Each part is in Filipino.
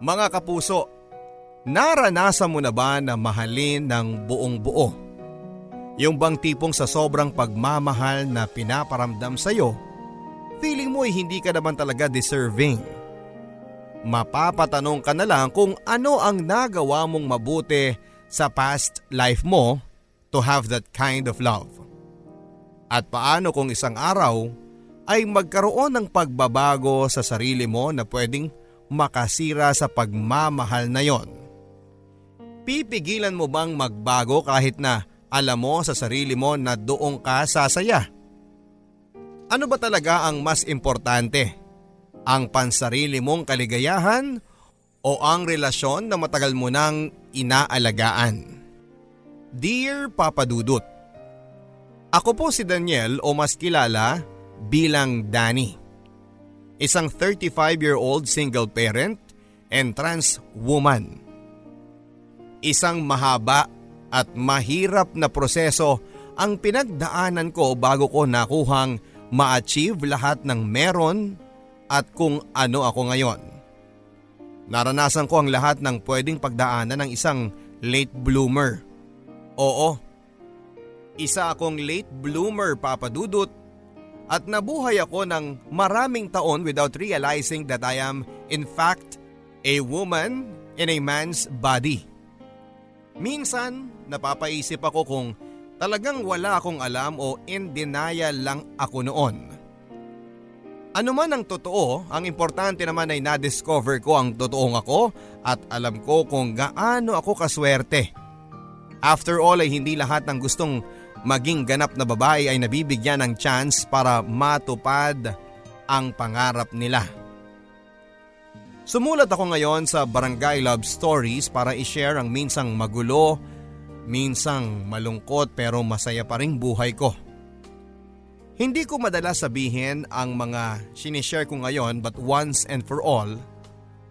Mga kapuso, naranasan mo na ba na mahalin ng buong buo? Yung bang tipong sa sobrang pagmamahal na pinaparamdam sa'yo, feeling mo ay hindi ka naman talaga deserving. Mapapatanong ka na lang kung ano ang nagawa mong mabuti sa past life mo to have that kind of love. At paano kung isang araw ay magkaroon ng pagbabago sa sarili mo na pwedeng makasira sa pagmamahal na yon? Pipigilan mo bang magbago kahit na alam mo sa sarili mo na doong ka sasaya? Ano ba talaga ang mas importante? Ang pansarili mong kaligayahan o ang relasyon na matagal mo nang inaalagaan? Dear Papa Dudut, Ako po si Daniel o mas kilala bilang Danny. Isang 35-year-old single parent and trans woman. Isang mahaba at mahirap na proseso ang pinagdaanan ko bago ko nakuhang ma-achieve lahat ng meron at kung ano ako ngayon. Naranasan ko ang lahat ng pwedeng pagdaanan ng isang late bloomer. Oo, isa akong late bloomer papadudot at nabuhay ako ng maraming taon without realizing that I am in fact a woman in a man's body. Minsan, napapaisip ako kung talagang wala akong alam o in denial lang ako noon. Ano man ang totoo, ang importante naman ay na-discover ko ang totoong ako at alam ko kung gaano ako kaswerte. After all ay hindi lahat ng gustong maging ganap na babae ay nabibigyan ng chance para matupad ang pangarap nila. Sumulat ako ngayon sa Barangay Love Stories para i-share ang minsang magulo, minsang malungkot pero masaya pa rin buhay ko. Hindi ko madala sabihin ang mga sinishare ko ngayon but once and for all,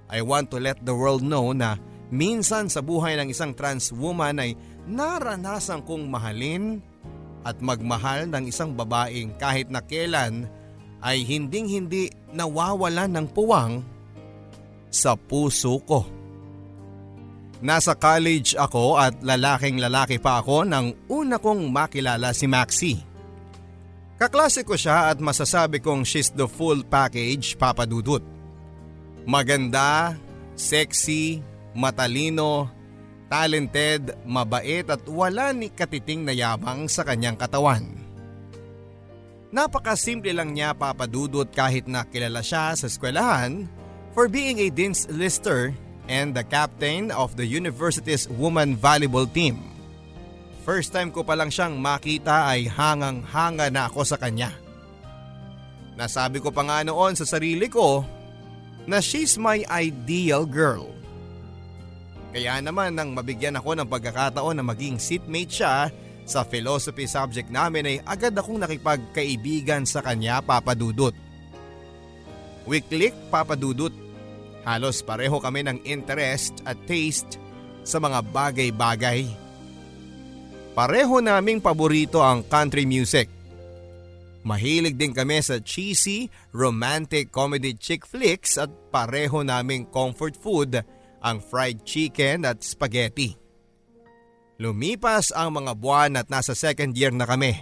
I want to let the world know na minsan sa buhay ng isang trans woman ay naranasan kong mahalin at magmahal ng isang babaeng kahit na kailan ay hinding hindi nawawalan ng puwang sa puso ko. Nasa college ako at lalaking lalaki pa ako nang una kong makilala si Maxi. Kaklase ko siya at masasabi kong she's the full package papadudot. Maganda, sexy, matalino, talented, mabait at wala ni katiting na yabang sa kanyang katawan. Napakasimple lang niya papadudot kahit na kilala siya sa eskwelahan for being a Dean's Lister and the captain of the university's woman volleyball team. First time ko pa lang siyang makita ay hangang-hanga na ako sa kanya. Nasabi ko pa nga noon sa sarili ko na she's my ideal girl. Kaya naman nang mabigyan ako ng pagkakataon na maging seatmate siya sa philosophy subject namin ay agad akong nakipagkaibigan sa kanya papadudot. We click papadudot Halos pareho kami ng interest at taste sa mga bagay-bagay. Pareho naming paborito ang country music. Mahilig din kami sa cheesy, romantic comedy chick flicks at pareho naming comfort food ang fried chicken at spaghetti. Lumipas ang mga buwan at nasa second year na kami.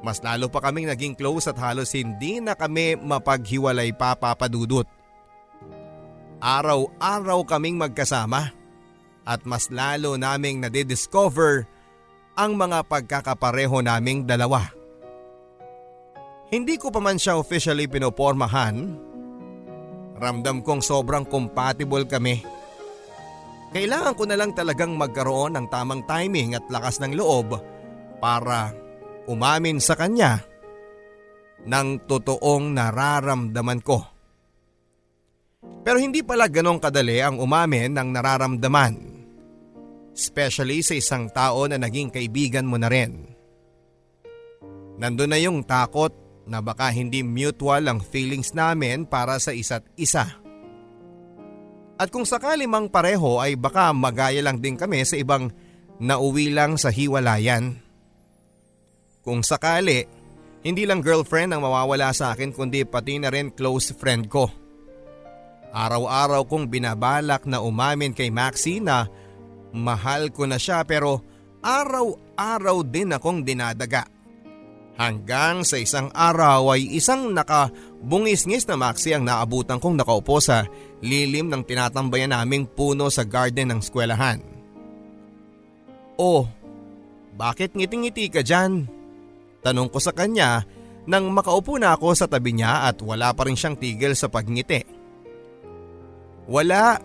Mas lalo pa kaming naging close at halos hindi na kami mapaghiwalay pa papadudot. Araw-araw kaming magkasama at mas lalo naming nadidiscover ang mga pagkakapareho naming dalawa. Hindi ko pa man siya officially pinopormahan. Ramdam kong sobrang compatible kami. Kailangan ko na lang talagang magkaroon ng tamang timing at lakas ng loob para umamin sa kanya ng totoong nararamdaman ko. Pero hindi pala ganong kadali ang umamin ng nararamdaman. Especially sa isang tao na naging kaibigan mo na rin. Nandun na yung takot na baka hindi mutual ang feelings namin para sa isa't isa. At kung sakali mang pareho ay baka magaya lang din kami sa ibang nauwi lang sa hiwalayan. Kung sakali, hindi lang girlfriend ang mawawala sa akin kundi pati na rin close friend ko. Araw-araw kong binabalak na umamin kay Maxi na mahal ko na siya pero araw-araw din akong dinadaga. Hanggang sa isang araw ay isang nakabungis-ngis na Maxi ang naabutan kong nakaupo sa lilim ng tinatambayan naming puno sa garden ng eskwelahan. Oh, bakit ngiting-ngiti ka dyan? Tanong ko sa kanya nang makaupo na ako sa tabi niya at wala pa rin siyang tigil sa pagngiti. Wala,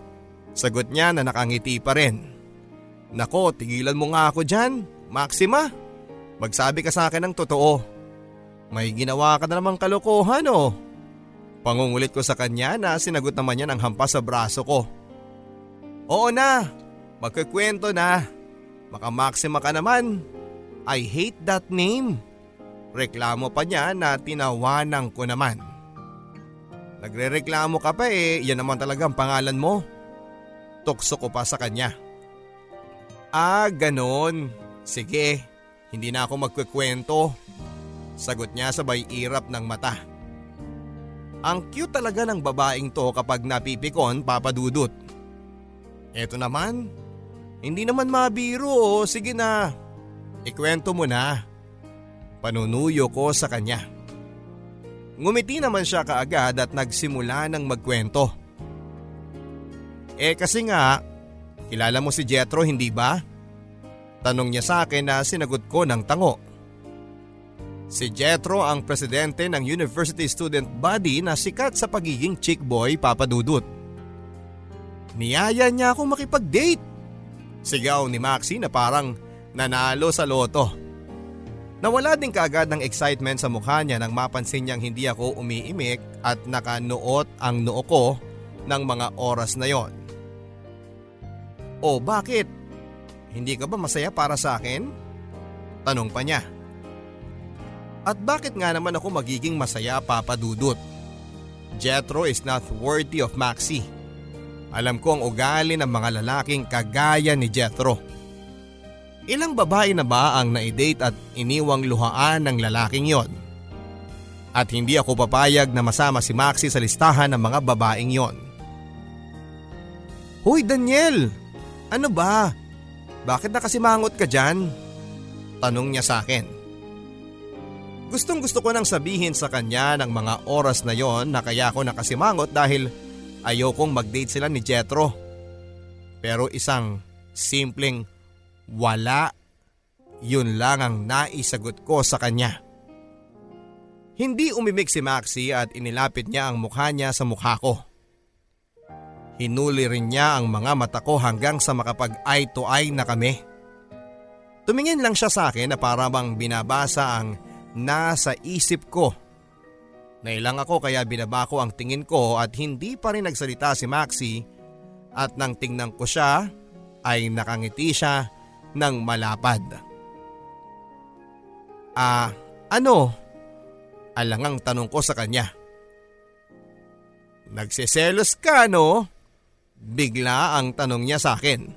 sagot niya na nakangiti pa rin. Nako, tigilan mo nga ako dyan, Maxima. Magsabi ka sa akin ng totoo. May ginawa ka na namang kalokohan oh. Pangungulit ko sa kanya na sinagot naman niya ng hampas sa braso ko. Oo na, magkikwento na. Baka Maxima ka naman. I hate that name. Reklamo pa niya na tinawanan ko naman. Nagre-reklamo ka pa eh, yan naman talaga ang pangalan mo. Tukso ko pa sa kanya. Ah, ganon. Sige, hindi na ako magkikwento. Sagot niya sabay irap ng mata. Ang cute talaga ng babaeng to kapag napipikon papadudot. Eto naman, hindi naman mabiro, sige na. Ikwento mo na. Panunuyo ko sa kanya. Ngumiti naman siya kaagad at nagsimula ng magkwento. Eh kasi nga, kilala mo si Jetro hindi ba? Tanong niya sa akin na sinagot ko ng tango. Si Jetro ang presidente ng University Student Body na sikat sa pagiging chick boy papadudot. Niyaya niya akong makipag-date Sigaw ni Maxi na parang nanalo sa loto. Nawala din kaagad ng excitement sa mukha niya nang mapansin niyang hindi ako umiimik at nakanuot ang noo ko ng mga oras na yon. O bakit? Hindi ka ba masaya para sa akin? Tanong pa niya. At bakit nga naman ako magiging masaya papadudot? Jetro is not worthy of Maxi. Alam ko ang ugali ng mga lalaking kagaya ni Jethro. Ilang babae na ba ang naidate at iniwang luhaan ng lalaking yon? At hindi ako papayag na masama si Maxi sa listahan ng mga babaeng yon. Hoy Daniel! Ano ba? Bakit nakasimangot ka dyan? Tanong niya sa akin. Gustong gusto ko nang sabihin sa kanya ng mga oras na yon na kaya ako nakasimangot dahil Ayokong mag-date sila ni Jetro. Pero isang simpleng wala, yun lang ang naisagot ko sa kanya. Hindi umimik si Maxi at inilapit niya ang mukha niya sa mukha ko. Hinuli rin niya ang mga mata ko hanggang sa makapag-eye to eye na kami. Tumingin lang siya sa akin na para bang binabasa ang nasa isip ko Nailang ako kaya binaba ko ang tingin ko at hindi pa rin nagsalita si Maxi at nang tingnan ko siya ay nakangiti siya ng malapad. Ah, ano? Alangang tanong ko sa kanya. Nagseselos ka no? Bigla ang tanong niya sa akin.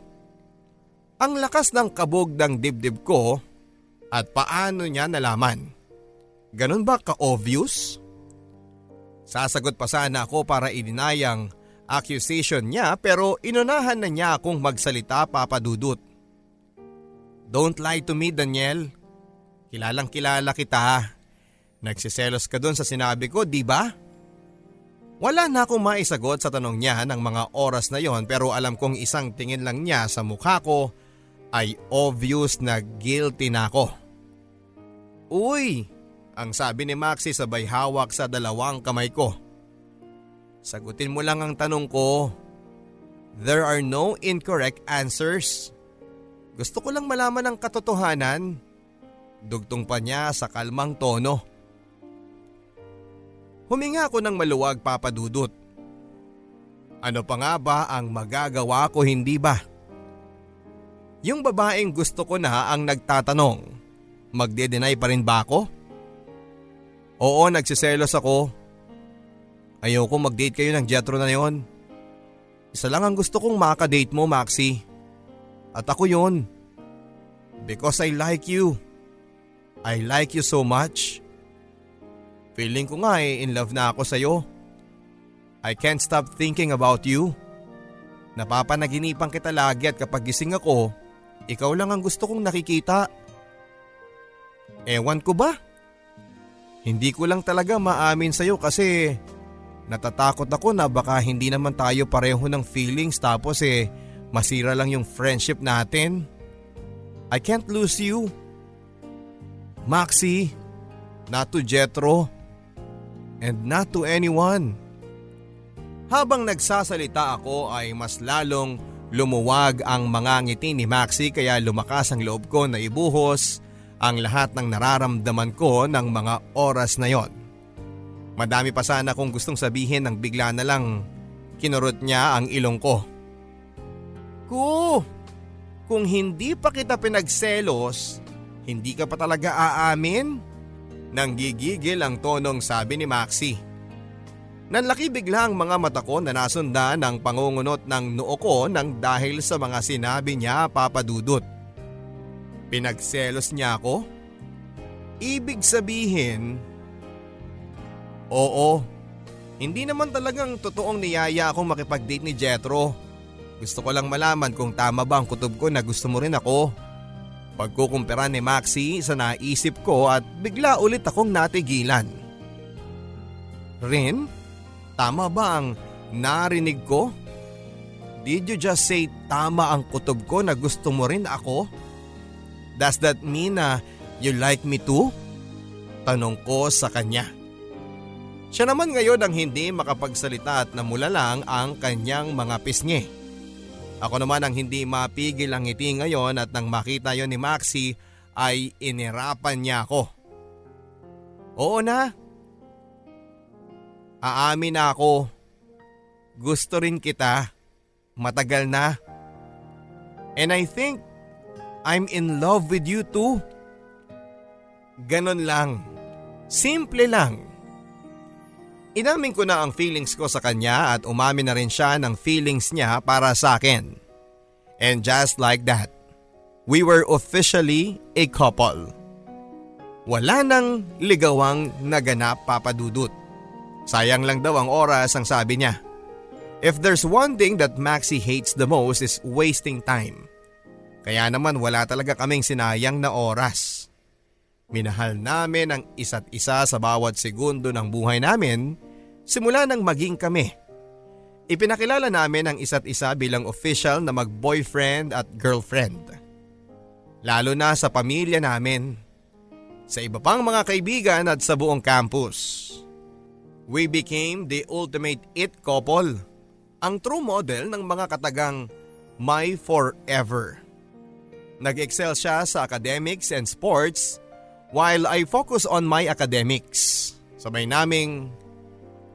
Ang lakas ng kabog ng dibdib ko at paano niya nalaman? Ganon ba ka-obvious? Sasagot pa sana ako para ininayang accusation niya pero inunahan na niya akong magsalita papadudot. Don't lie to me Daniel. Kilalang kilala kita. Nagsiselos ka dun sa sinabi ko, di ba? Wala na akong maisagot sa tanong niya ng mga oras na yon pero alam kong isang tingin lang niya sa mukha ko ay obvious na guilty na ako. Uy, ang sabi ni Maxi sabay hawak sa dalawang kamay ko. Sagutin mo lang ang tanong ko. There are no incorrect answers. Gusto ko lang malaman ang katotohanan. Dugtong pa niya sa kalmang tono. Huminga ako ng maluwag papadudot. Ano pa nga ba ang magagawa ko hindi ba? Yung babaeng gusto ko na ang nagtatanong, magde-deny pa rin ba ako? Oo, nagsiselos ako. Ayoko mag-date kayo ng Jetro na yon. Isa lang ang gusto kong makadate mo, Maxi. At ako yon. Because I like you. I like you so much. Feeling ko nga eh, in love na ako sa'yo. I can't stop thinking about you. Napapanaginipan kita lagi at kapag gising ako, ikaw lang ang gusto kong nakikita. Ewan ko ba? Hindi ko lang talaga maamin sa'yo kasi natatakot ako na baka hindi naman tayo pareho ng feelings tapos eh masira lang yung friendship natin. I can't lose you. Maxi, not to Jetro, and not to anyone. Habang nagsasalita ako ay mas lalong lumuwag ang mga ngiti ni Maxi kaya lumakas ang loob ko na ibuhos ang lahat ng nararamdaman ko ng mga oras na yon. Madami pa sana kung gustong sabihin nang bigla na lang kinurot niya ang ilong ko. Ku, kung hindi pa kita pinagselos, hindi ka pa talaga aamin? Nang gigigil ang tonong sabi ni Maxi. Nanlaki bigla ang mga mata ko na nasundan ng pangungunot ng noo ko nang dahil sa mga sinabi niya papadudot. Pinagselos niya ako? Ibig sabihin, Oo, hindi naman talagang totoong niyaya akong makipag-date ni Jetro. Gusto ko lang malaman kung tama ba ang kutob ko na gusto mo rin ako. Pagkukumpira ni Maxi sa naisip ko at bigla ulit akong natigilan. Rin, tama ba ang narinig ko? Did you just say tama ang kutob ko na gusto mo rin ako? Does that mean na you like me too? Tanong ko sa kanya. Siya naman ngayon ang hindi makapagsalita at namula lang ang kanyang mga pisngi. Ako naman ang hindi mapigil ang ngiti ngayon at nang makita yon ni Maxi ay inirapan niya ako. Oo na. Aamin na ako. Gusto rin kita. Matagal na. And I think I'm in love with you too. Ganon lang. Simple lang. Inamin ko na ang feelings ko sa kanya at umamin na rin siya ng feelings niya para sa akin. And just like that, we were officially a couple. Wala nang ligawang naganap papadudot. Sayang lang daw ang oras ang sabi niya. If there's one thing that Maxi hates the most is wasting time. Kaya naman wala talaga kaming sinayang na oras. Minahal namin ang isa't isa sa bawat segundo ng buhay namin simula nang maging kami. Ipinakilala namin ang isa't isa bilang official na mag-boyfriend at girlfriend. Lalo na sa pamilya namin. Sa iba pang mga kaibigan at sa buong campus. We became the ultimate it couple. Ang true model ng mga katagang my forever. Nag-excel siya sa academics and sports while I focus on my academics. Sabay naming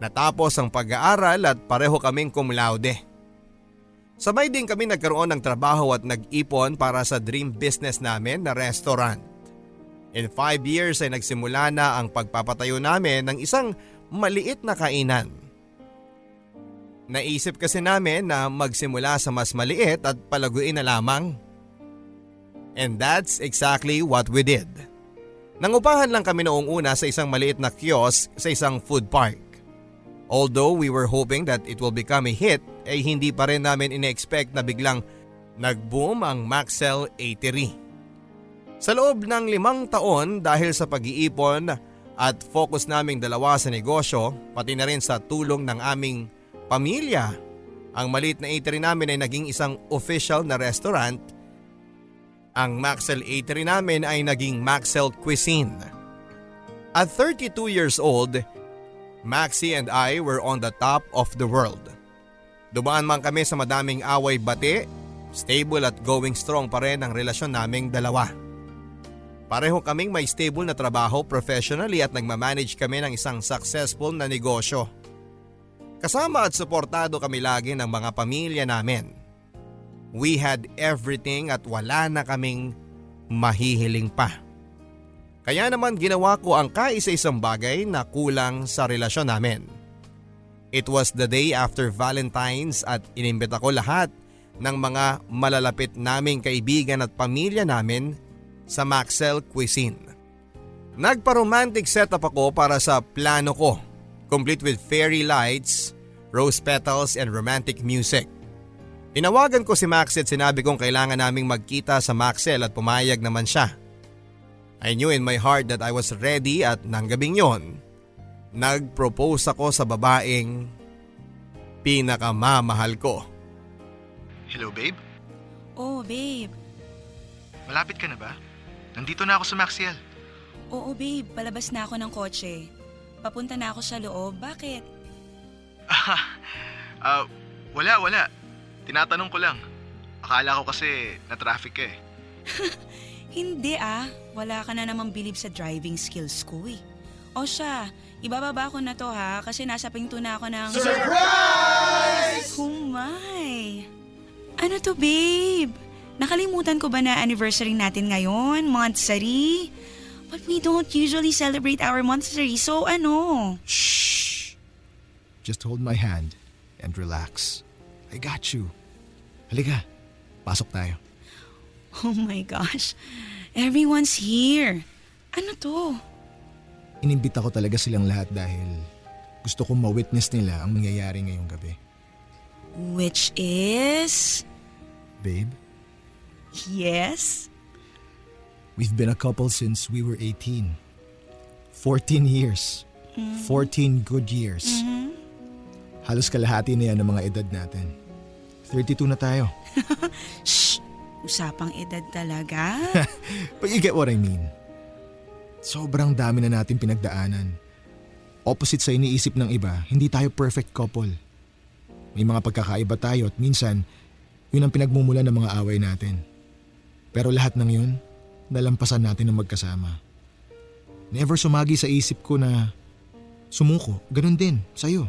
natapos ang pag-aaral at pareho kaming cum laude. Sabay din kami nagkaroon ng trabaho at nag-ipon para sa dream business namin na restaurant. In five years ay nagsimula na ang pagpapatayo namin ng isang maliit na kainan. Naisip kasi namin na magsimula sa mas maliit at palaguin na lamang. And that's exactly what we did. Nangupahan lang kami noong una sa isang maliit na kiosk sa isang food park. Although we were hoping that it will become a hit, ay hindi pa rin namin ine-expect na biglang nag-boom ang Maxell Eatery. Sa loob ng limang taon dahil sa pag-iipon at focus naming dalawa sa negosyo, pati na rin sa tulong ng aming pamilya, ang maliit na eatery namin ay naging isang official na restaurant ang Maxell Eatery namin ay naging Maxell Cuisine. At 32 years old, Maxi and I were on the top of the world. Dumaan man kami sa madaming away bati, stable at going strong pa rin ang relasyon naming dalawa. Pareho kaming may stable na trabaho professionally at nagmamanage kami ng isang successful na negosyo. Kasama at suportado kami lagi ng mga pamilya namin. We had everything at wala na kaming mahihiling pa. Kaya naman ginawa ko ang kaisa-isang bagay na kulang sa relasyon namin. It was the day after Valentine's at inimbita ko lahat ng mga malalapit naming kaibigan at pamilya namin sa Maxell Cuisine. Nagpa-romantic setup ako para sa plano ko, complete with fairy lights, rose petals and romantic music. Tinawagan ko si Maxie at sinabi kong kailangan naming magkita sa Maxel at pumayag naman siya. I knew in my heart that I was ready at nang gabing yon, nag-propose ako sa babaeng pinakamamahal ko. Hello babe? Oh, babe. Malapit ka na ba? Nandito na ako sa Maxiel. Oo, babe. Palabas na ako ng kotse. Papunta na ako sa loob. Bakit? Ah, uh, wala, wala. Tinatanong ko lang. Akala ko kasi na-traffic ka eh. Hindi ah. Wala ka na namang bilib sa driving skills ko eh. O siya, ibababa ko na to ha kasi nasa pinto na ako ng... Surprise! Oh my! Ano to babe? Nakalimutan ko ba na anniversary natin ngayon, monthsary? But we don't usually celebrate our monthsary, so ano? Shh! Just hold my hand and relax. I got you. Halika, pasok tayo. Oh my gosh, everyone's here. Ano to? Inimbita ko talaga silang lahat dahil gusto kong ma-witness nila ang mangyayari ngayong gabi. Which is... Babe, Yes? we've been a couple since we were 18. 14 years. 14 good years. Halos kalahati na yan ng mga edad natin. 32 na tayo. Shh! Usapang edad talaga? But you get what I mean. Sobrang dami na natin pinagdaanan. Opposite sa iniisip ng iba, hindi tayo perfect couple. May mga pagkakaiba tayo at minsan, yun ang pinagmumulan ng mga away natin. Pero lahat ng yun, nalampasan natin ng magkasama. Never sumagi sa isip ko na sumuko. Ganun din, sa'yo.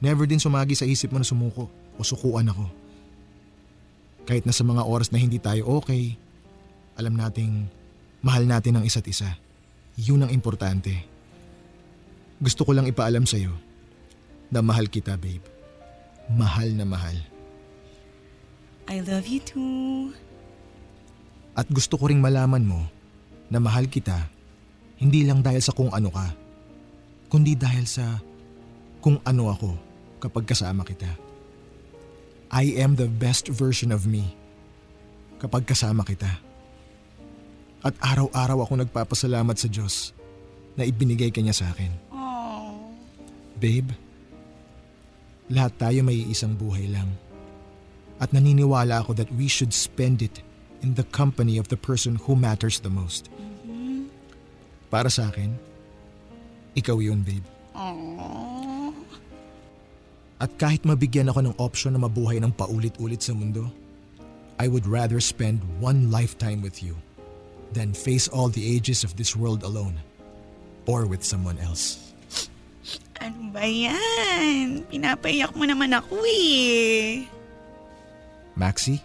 Never din sumagi sa isip mo na sumuko o sukuan ako. Kahit na sa mga oras na hindi tayo okay, alam nating mahal natin ang isa't isa. Yun ang importante. Gusto ko lang ipaalam sa'yo na mahal kita, babe. Mahal na mahal. I love you too. At gusto ko ring malaman mo na mahal kita hindi lang dahil sa kung ano ka, kundi dahil sa kung ano ako kapag kasama kita. I am the best version of me kapag kasama kita. At araw-araw ako nagpapasalamat sa Diyos na ibinigay kanya sa akin. Oh. Babe, lahat tayo may isang buhay lang. At naniniwala ako that we should spend it in the company of the person who matters the most. Para sa akin, ikaw yun, babe. Aww. At kahit mabigyan ako ng option na mabuhay ng paulit-ulit sa mundo, I would rather spend one lifetime with you than face all the ages of this world alone or with someone else. Ano ba yan? Pinapayak mo naman ako eh. Maxie,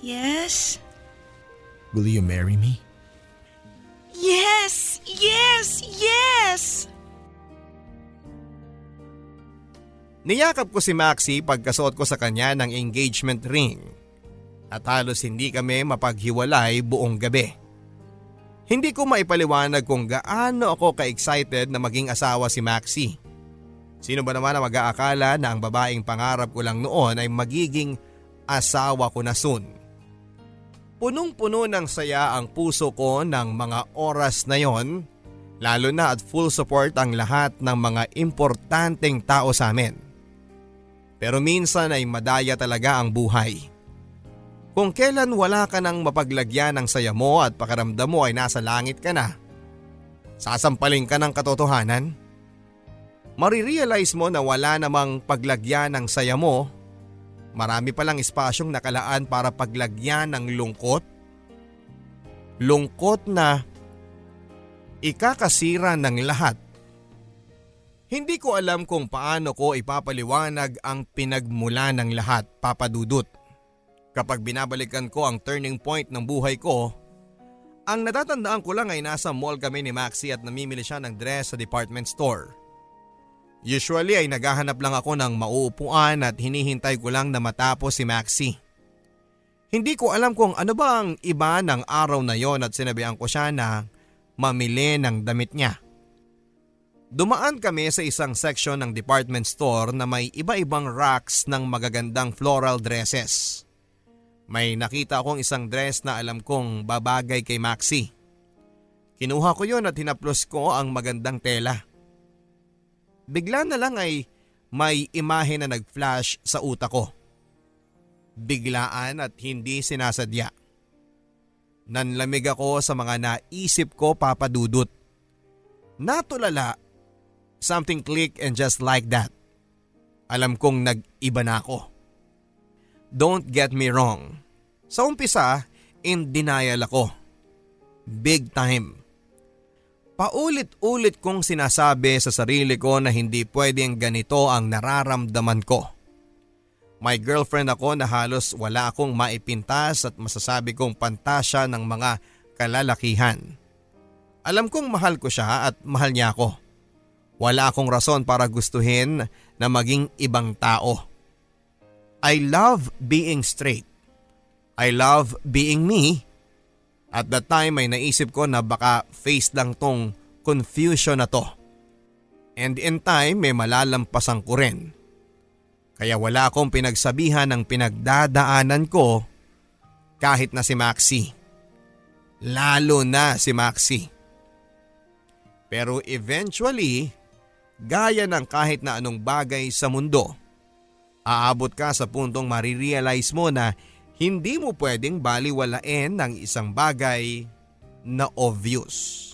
Yes? will you marry me? Yes! Yes! Yes! Niyakap ko si Maxi pagkasuot ko sa kanya ng engagement ring. At halos hindi kami mapaghiwalay buong gabi. Hindi ko maipaliwanag kung gaano ako ka-excited na maging asawa si Maxi. Sino ba naman ang mag-aakala na ang babaeng pangarap ko lang noon ay magiging asawa ko na soon. Punong-puno ng saya ang puso ko ng mga oras na yon, lalo na at full support ang lahat ng mga importanteng tao sa amin. Pero minsan ay madaya talaga ang buhay. Kung kailan wala ka nang mapaglagyan ng saya mo at pakaramdam mo ay nasa langit ka na, sasampaling ka ng katotohanan. Marirealize mo na wala namang paglagyan ng saya mo Marami palang espasyong nakalaan para paglagyan ng lungkot. Lungkot na ikakasira ng lahat. Hindi ko alam kung paano ko ipapaliwanag ang pinagmula ng lahat, papadudot. Kapag binabalikan ko ang turning point ng buhay ko, ang natatandaan ko lang ay nasa mall kami ni Maxi at namimili siya ng dress sa department store. Usually ay naghahanap lang ako ng mauupuan at hinihintay ko lang na matapos si Maxi. Hindi ko alam kung ano ba ang iba ng araw na yon at sinabihan ko siya na mamili ng damit niya. Dumaan kami sa isang section ng department store na may iba-ibang racks ng magagandang floral dresses. May nakita akong isang dress na alam kong babagay kay Maxi. Kinuha ko yon at hinaplos ko ang magandang tela. Bigla na lang ay may imahe na nag-flash sa utak ko. Biglaan at hindi sinasadya. Nanlamig ako sa mga naisip ko papadudot. Natulala Something click and just like that. Alam kong nag-iba na ako. Don't get me wrong. Sa umpisa, in denial ako. Big time. Paulit-ulit kong sinasabi sa sarili ko na hindi pwedeng ganito ang nararamdaman ko. May girlfriend ako na halos wala akong maipintas at masasabi kong pantasya ng mga kalalakihan. Alam kong mahal ko siya at mahal niya ako. Wala akong rason para gustuhin na maging ibang tao. I love being straight. I love being me. At that time ay naisip ko na baka face lang tong confusion na to. And in time may malalampasan ko rin. Kaya wala akong pinagsabihan ng pinagdadaanan ko kahit na si Maxi. Lalo na si Maxi. Pero eventually, Gaya ng kahit na anong bagay sa mundo, aabot ka sa puntong marirealize mo na hindi mo pwedeng baliwalain ng isang bagay na obvious.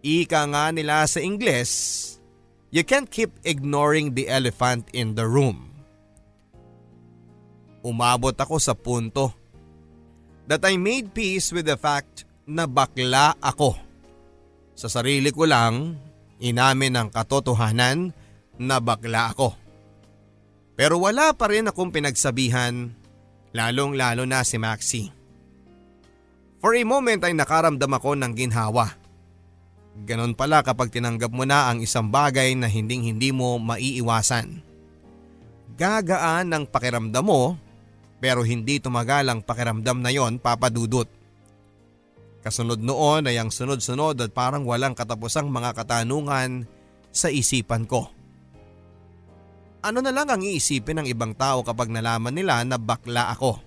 Ika nga nila sa Ingles, you can't keep ignoring the elephant in the room. Umabot ako sa punto that I made peace with the fact na bakla ako. Sa sarili ko lang Inamin ang katotohanan na bakla ako. Pero wala pa rin akong pinagsabihan, lalong lalo na si Maxi. For a moment ay nakaramdam ako ng ginhawa. Ganon pala kapag tinanggap mo na ang isang bagay na hinding hindi mo maiiwasan. Gagaan ang pakiramdam mo pero hindi tumagal ang pakiramdam na yon papadudot. Kasunod noon ay ang sunod-sunod at parang walang katapusang mga katanungan sa isipan ko. Ano na lang ang iisipin ng ibang tao kapag nalaman nila na bakla ako?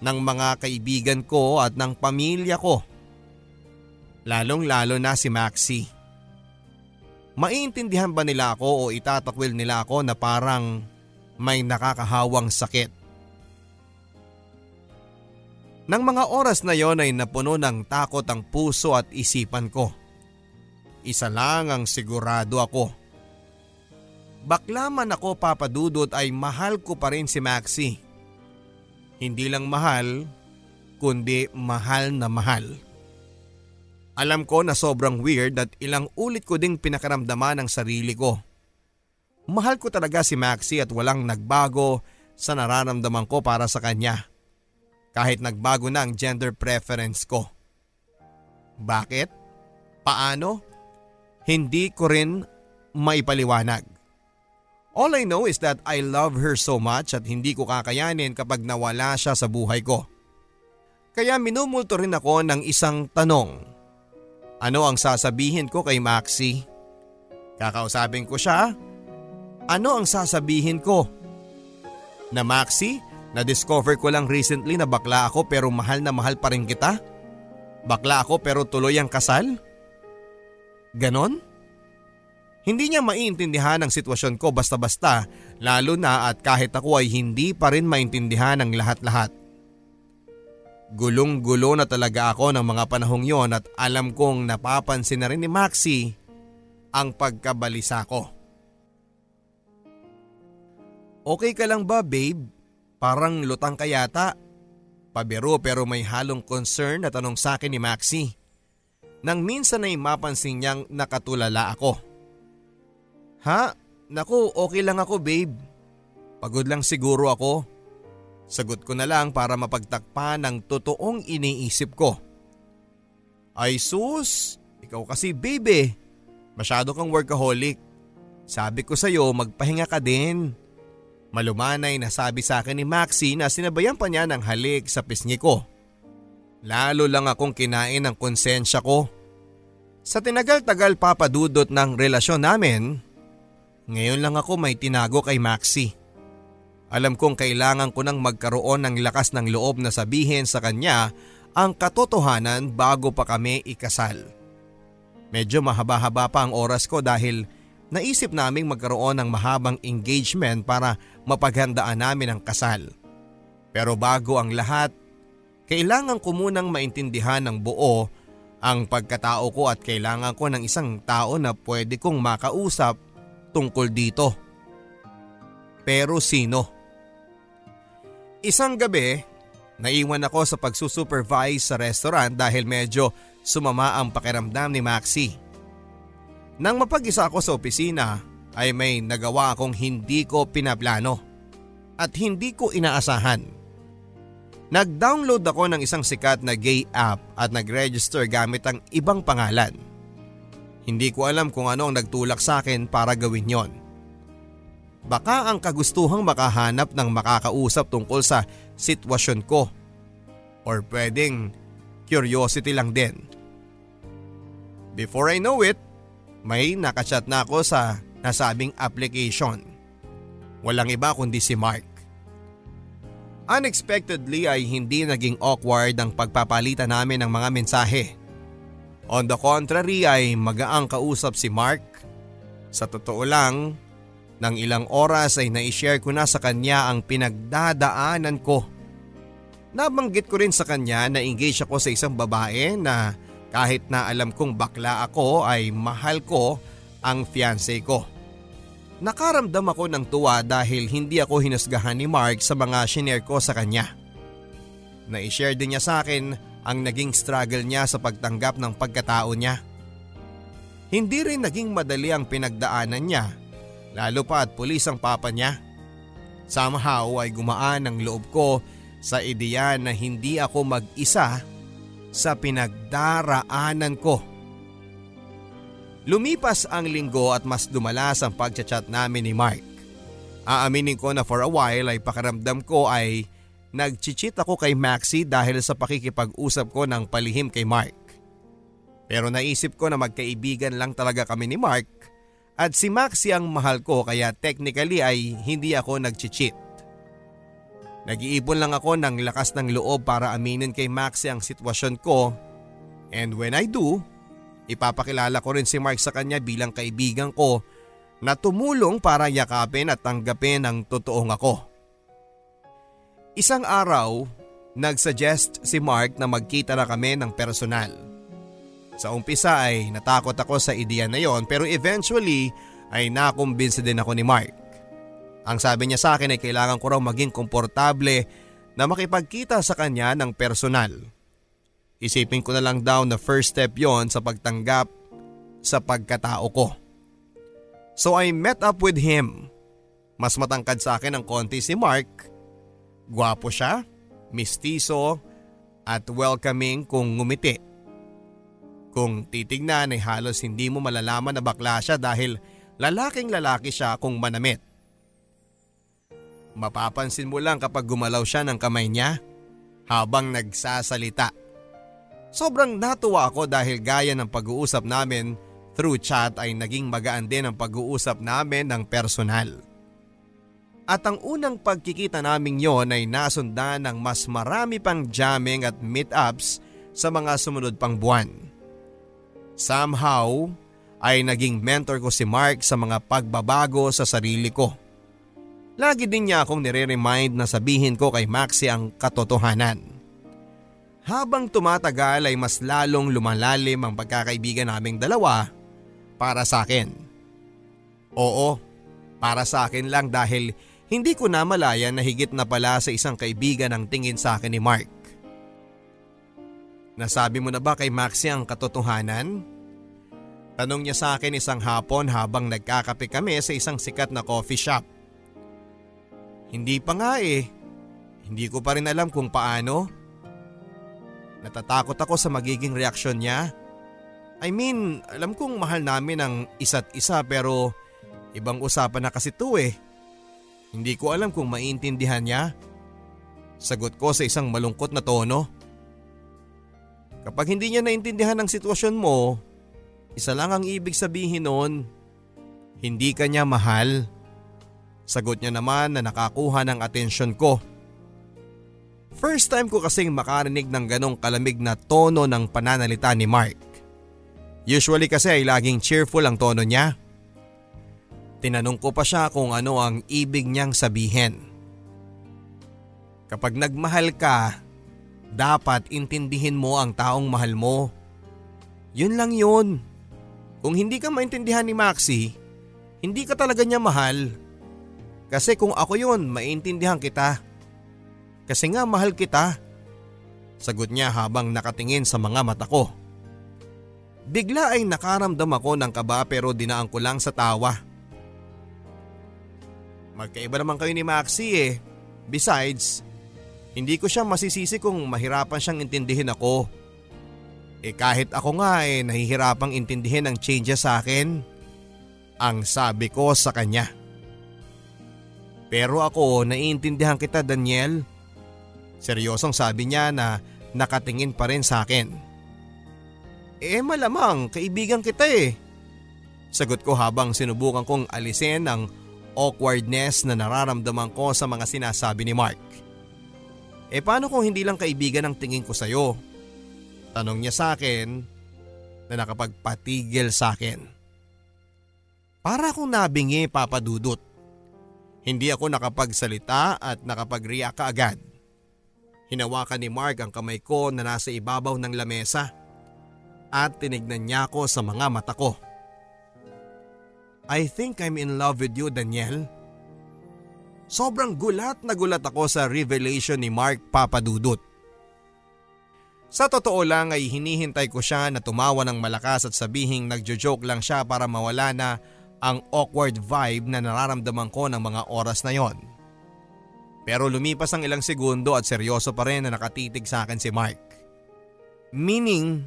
Ng mga kaibigan ko at ng pamilya ko. Lalong lalo na si Maxi. Maiintindihan ba nila ako o itatakwil nila ako na parang may nakakahawang sakit? Nang mga oras na yon ay napuno ng takot ang puso at isipan ko. Isa lang ang sigurado ako. Bakla man ako papadudot ay mahal ko pa rin si Maxi. Hindi lang mahal, kundi mahal na mahal. Alam ko na sobrang weird at ilang ulit ko ding pinakaramdaman ang sarili ko. Mahal ko talaga si Maxi at walang nagbago sa nararamdaman ko para sa kanya kahit nagbago na ang gender preference ko. Bakit? Paano? Hindi ko rin maipaliwanag. All I know is that I love her so much at hindi ko kakayanin kapag nawala siya sa buhay ko. Kaya minumulto rin ako ng isang tanong. Ano ang sasabihin ko kay Maxi? Kakausapin ko siya? Ano ang sasabihin ko? Na Maxi, na-discover ko lang recently na bakla ako pero mahal na mahal pa rin kita? Bakla ako pero tuloy ang kasal? Ganon? Hindi niya maiintindihan ang sitwasyon ko basta-basta lalo na at kahit ako ay hindi pa rin maintindihan ang lahat-lahat. Gulong-gulo na talaga ako ng mga panahong yon at alam kong napapansin na rin ni Maxi ang pagkabalisa ko. Okay ka lang ba babe? Parang lutang ka yata. Pabiro pero may halong concern na tanong sa akin ni Maxi. Nang minsan ay mapansin niyang nakatulala ako. Ha? Naku, okay lang ako babe. Pagod lang siguro ako. Sagot ko na lang para mapagtakpan ng totoong iniisip ko. Ay sus, ikaw kasi babe Masyado kang workaholic. Sabi ko sa'yo magpahinga ka din. Malumanay na sabi sa akin ni Maxi na sinabayan pa niya ng halik sa pisngi ko. Lalo lang akong kinain ng konsensya ko. Sa tinagal-tagal papadudot ng relasyon namin, ngayon lang ako may tinago kay Maxi. Alam kong kailangan ko nang magkaroon ng lakas ng loob na sabihin sa kanya ang katotohanan bago pa kami ikasal. Medyo mahaba-haba pa ang oras ko dahil naisip naming magkaroon ng mahabang engagement para mapaghandaan namin ang kasal. Pero bago ang lahat, kailangan ko munang maintindihan ng buo ang pagkatao ko at kailangan ko ng isang tao na pwede kong makausap tungkol dito. Pero sino? Isang gabi, naiwan ako sa pagsusupervise sa restaurant dahil medyo sumama ang pakiramdam ni Maxi. Nang mapag-isa ako sa opisina ay may nagawa akong hindi ko pinaplano at hindi ko inaasahan. Nag-download ako ng isang sikat na gay app at nag-register gamit ang ibang pangalan. Hindi ko alam kung ano ang nagtulak sa akin para gawin yon. Baka ang kagustuhang makahanap ng makakausap tungkol sa sitwasyon ko. Or pwedeng curiosity lang din. Before I know it, may nakachat na ako sa nasabing application. Walang iba kundi si Mark. Unexpectedly ay hindi naging awkward ang pagpapalitan namin ng mga mensahe. On the contrary ay magaang kausap si Mark. Sa totoo lang, nang ilang oras ay naishare ko na sa kanya ang pinagdadaanan ko. Nabanggit ko rin sa kanya na engage ako sa isang babae na kahit na alam kong bakla ako ay mahal ko ang fiancé ko. Nakaramdam ako ng tuwa dahil hindi ako hinusgahan ni Mark sa mga shinare ko sa kanya. Na-share din niya sa akin ang naging struggle niya sa pagtanggap ng pagkatao niya. Hindi rin naging madali ang pinagdaanan niya, lalo pa at pulis ang papa niya. Somehow ay gumaan ang loob ko sa ideya na hindi ako mag-isa sa pinagdaraanan ko. Lumipas ang linggo at mas dumalas ang pagchat-chat namin ni Mark. Aaminin ko na for a while ay pakaramdam ko ay nagchichit ako kay Maxi dahil sa pakikipag-usap ko ng palihim kay Mark. Pero naisip ko na magkaibigan lang talaga kami ni Mark at si Maxi ang mahal ko kaya technically ay hindi ako nagchichit. Nag-iipon lang ako ng lakas ng loob para aminin kay Maxi ang sitwasyon ko and when I do, Ipapakilala ko rin si Mark sa kanya bilang kaibigan ko na tumulong para yakapin at tanggapin ang totoong ako. Isang araw, nagsuggest si Mark na magkita na kami ng personal. Sa umpisa ay natakot ako sa ideya na yon pero eventually ay nakumbinsi din ako ni Mark. Ang sabi niya sa akin ay kailangan ko raw maging komportable na makipagkita sa kanya ng personal. Isipin ko na lang daw na first step yon sa pagtanggap sa pagkatao ko. So I met up with him. Mas matangkad sa akin ang konti si Mark. Gwapo siya, mistiso, at welcoming kung ngumiti. Kung titignan ay halos hindi mo malalaman na bakla siya dahil lalaking lalaki siya kung manamit. Mapapansin mo lang kapag gumalaw siya ng kamay niya habang nagsasalita. Sobrang natuwa ako dahil gaya ng pag-uusap namin through chat ay naging magaan din ang pag-uusap namin ng personal. At ang unang pagkikita naming yon ay nasundan ng mas marami pang jamming at meetups sa mga sumunod pang buwan. Somehow ay naging mentor ko si Mark sa mga pagbabago sa sarili ko. Lagi din niya akong nire-remind na sabihin ko kay Maxi ang katotohanan. Habang tumatagal ay mas lalong lumalalim ang pagkakaibigan naming dalawa para sa akin. Oo, para sa akin lang dahil hindi ko na malaya na higit na pala sa isang kaibigan ang tingin sa akin ni Mark. Nasabi mo na ba kay Maxi ang katotohanan? Tanong niya sa akin isang hapon habang nagkakape kami sa isang sikat na coffee shop. Hindi pa nga eh. Hindi ko pa rin alam kung paano. Natatakot ako sa magiging reaksyon niya. I mean, alam kong mahal namin ang isa't isa pero ibang usapan na kasi to eh. Hindi ko alam kung maintindihan niya. Sagot ko sa isang malungkot na tono. Kapag hindi niya naintindihan ang sitwasyon mo, Isa lang ang ibig sabihin noon, hindi ka niya mahal. Sagot niya naman na nakakuha ng atensyon ko. First time ko kasing makarinig ng ganong kalamig na tono ng pananalita ni Mark. Usually kasi ay laging cheerful ang tono niya. Tinanong ko pa siya kung ano ang ibig niyang sabihin. Kapag nagmahal ka, dapat intindihin mo ang taong mahal mo. Yun lang yun. Kung hindi ka maintindihan ni Maxi, hindi ka talaga niya mahal. Kasi kung ako yun, maintindihan kita. Kasi nga mahal kita. Sagot niya habang nakatingin sa mga mata ko. Bigla ay nakaramdam ako ng kaba pero dinaan ko lang sa tawa. Magkaiba naman kayo ni Maxi eh. Besides, hindi ko siya masisisi kung mahirapan siyang intindihin ako. Eh kahit ako nga eh nahihirapang intindihin ang changes sa akin. Ang sabi ko sa kanya. Pero ako naiintindihan kita Daniel. Seryosong sabi niya na nakatingin pa rin sa akin. Eh malamang kaibigan kita eh. Sagot ko habang sinubukan kong alisin ang awkwardness na nararamdaman ko sa mga sinasabi ni Mark. Eh paano kung hindi lang kaibigan ang tingin ko sa'yo? Tanong niya sa akin na nakapagpatigil sa akin. Para akong nabingi papadudot. Hindi ako nakapagsalita at nakapag-react agad. Hinawakan ni Mark ang kamay ko na nasa ibabaw ng lamesa at tinignan niya ako sa mga mata ko. I think I'm in love with you Daniel. Sobrang gulat na gulat ako sa revelation ni Mark Papadudut. Sa totoo lang ay hinihintay ko siya na tumawa ng malakas at sabihing nagjo-joke lang siya para mawala na ang awkward vibe na nararamdaman ko ng mga oras na yon. Pero lumipas ang ilang segundo at seryoso pa rin na nakatitig sa akin si Mark. Meaning,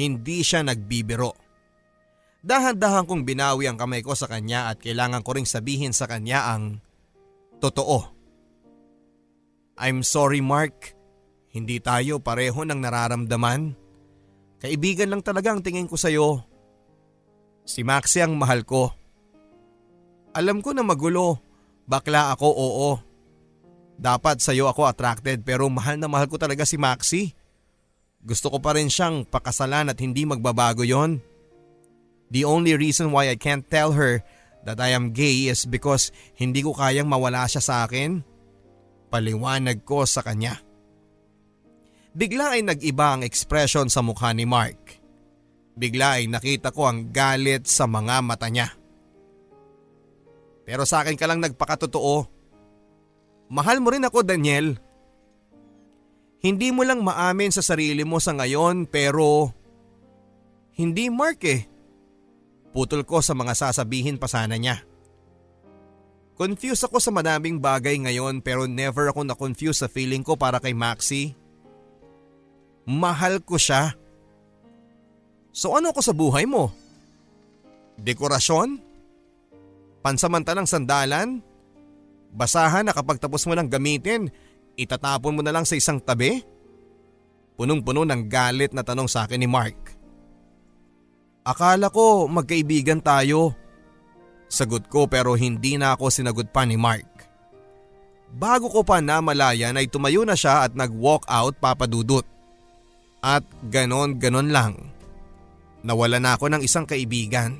hindi siya nagbibiro. Dahan-dahan kong binawi ang kamay ko sa kanya at kailangan ko ring sabihin sa kanya ang totoo. I'm sorry Mark. Hindi tayo pareho ng nararamdaman. Kaibigan lang talaga ang tingin ko sa'yo. Si Maxi ang mahal ko. Alam ko na magulo. Bakla ako oo. Dapat sa'yo ako attracted pero mahal na mahal ko talaga si Maxi. Gusto ko pa rin siyang pakasalan at hindi magbabago yon. The only reason why I can't tell her that I am gay is because hindi ko kayang mawala siya sa akin. Paliwanag ko sa kanya. Bigla ay nag-iba ang ekspresyon sa mukha ni Mark. Bigla ay nakita ko ang galit sa mga mata niya. Pero sa akin ka lang nagpakatotoo. Mahal mo rin ako Daniel. Hindi mo lang maamin sa sarili mo sa ngayon pero hindi Mark eh. Putol ko sa mga sasabihin pa sana niya. Confused ako sa madaming bagay ngayon pero never ako na-confuse sa feeling ko para kay Maxi. Mahal ko siya. So ano ko sa buhay mo? Dekorasyon? Pansamantalang sandalan? Basahan na kapag tapos mo nang gamitin, itatapon mo na lang sa isang tabi? Punong-puno ng galit na tanong sa akin ni Mark. Akala ko magkaibigan tayo. Sagot ko pero hindi na ako sinagot pa ni Mark. Bago ko pa namalayan ay tumayo na siya at nag-walk out papadudot. At ganon-ganon lang. Nawala na ako ng isang kaibigan.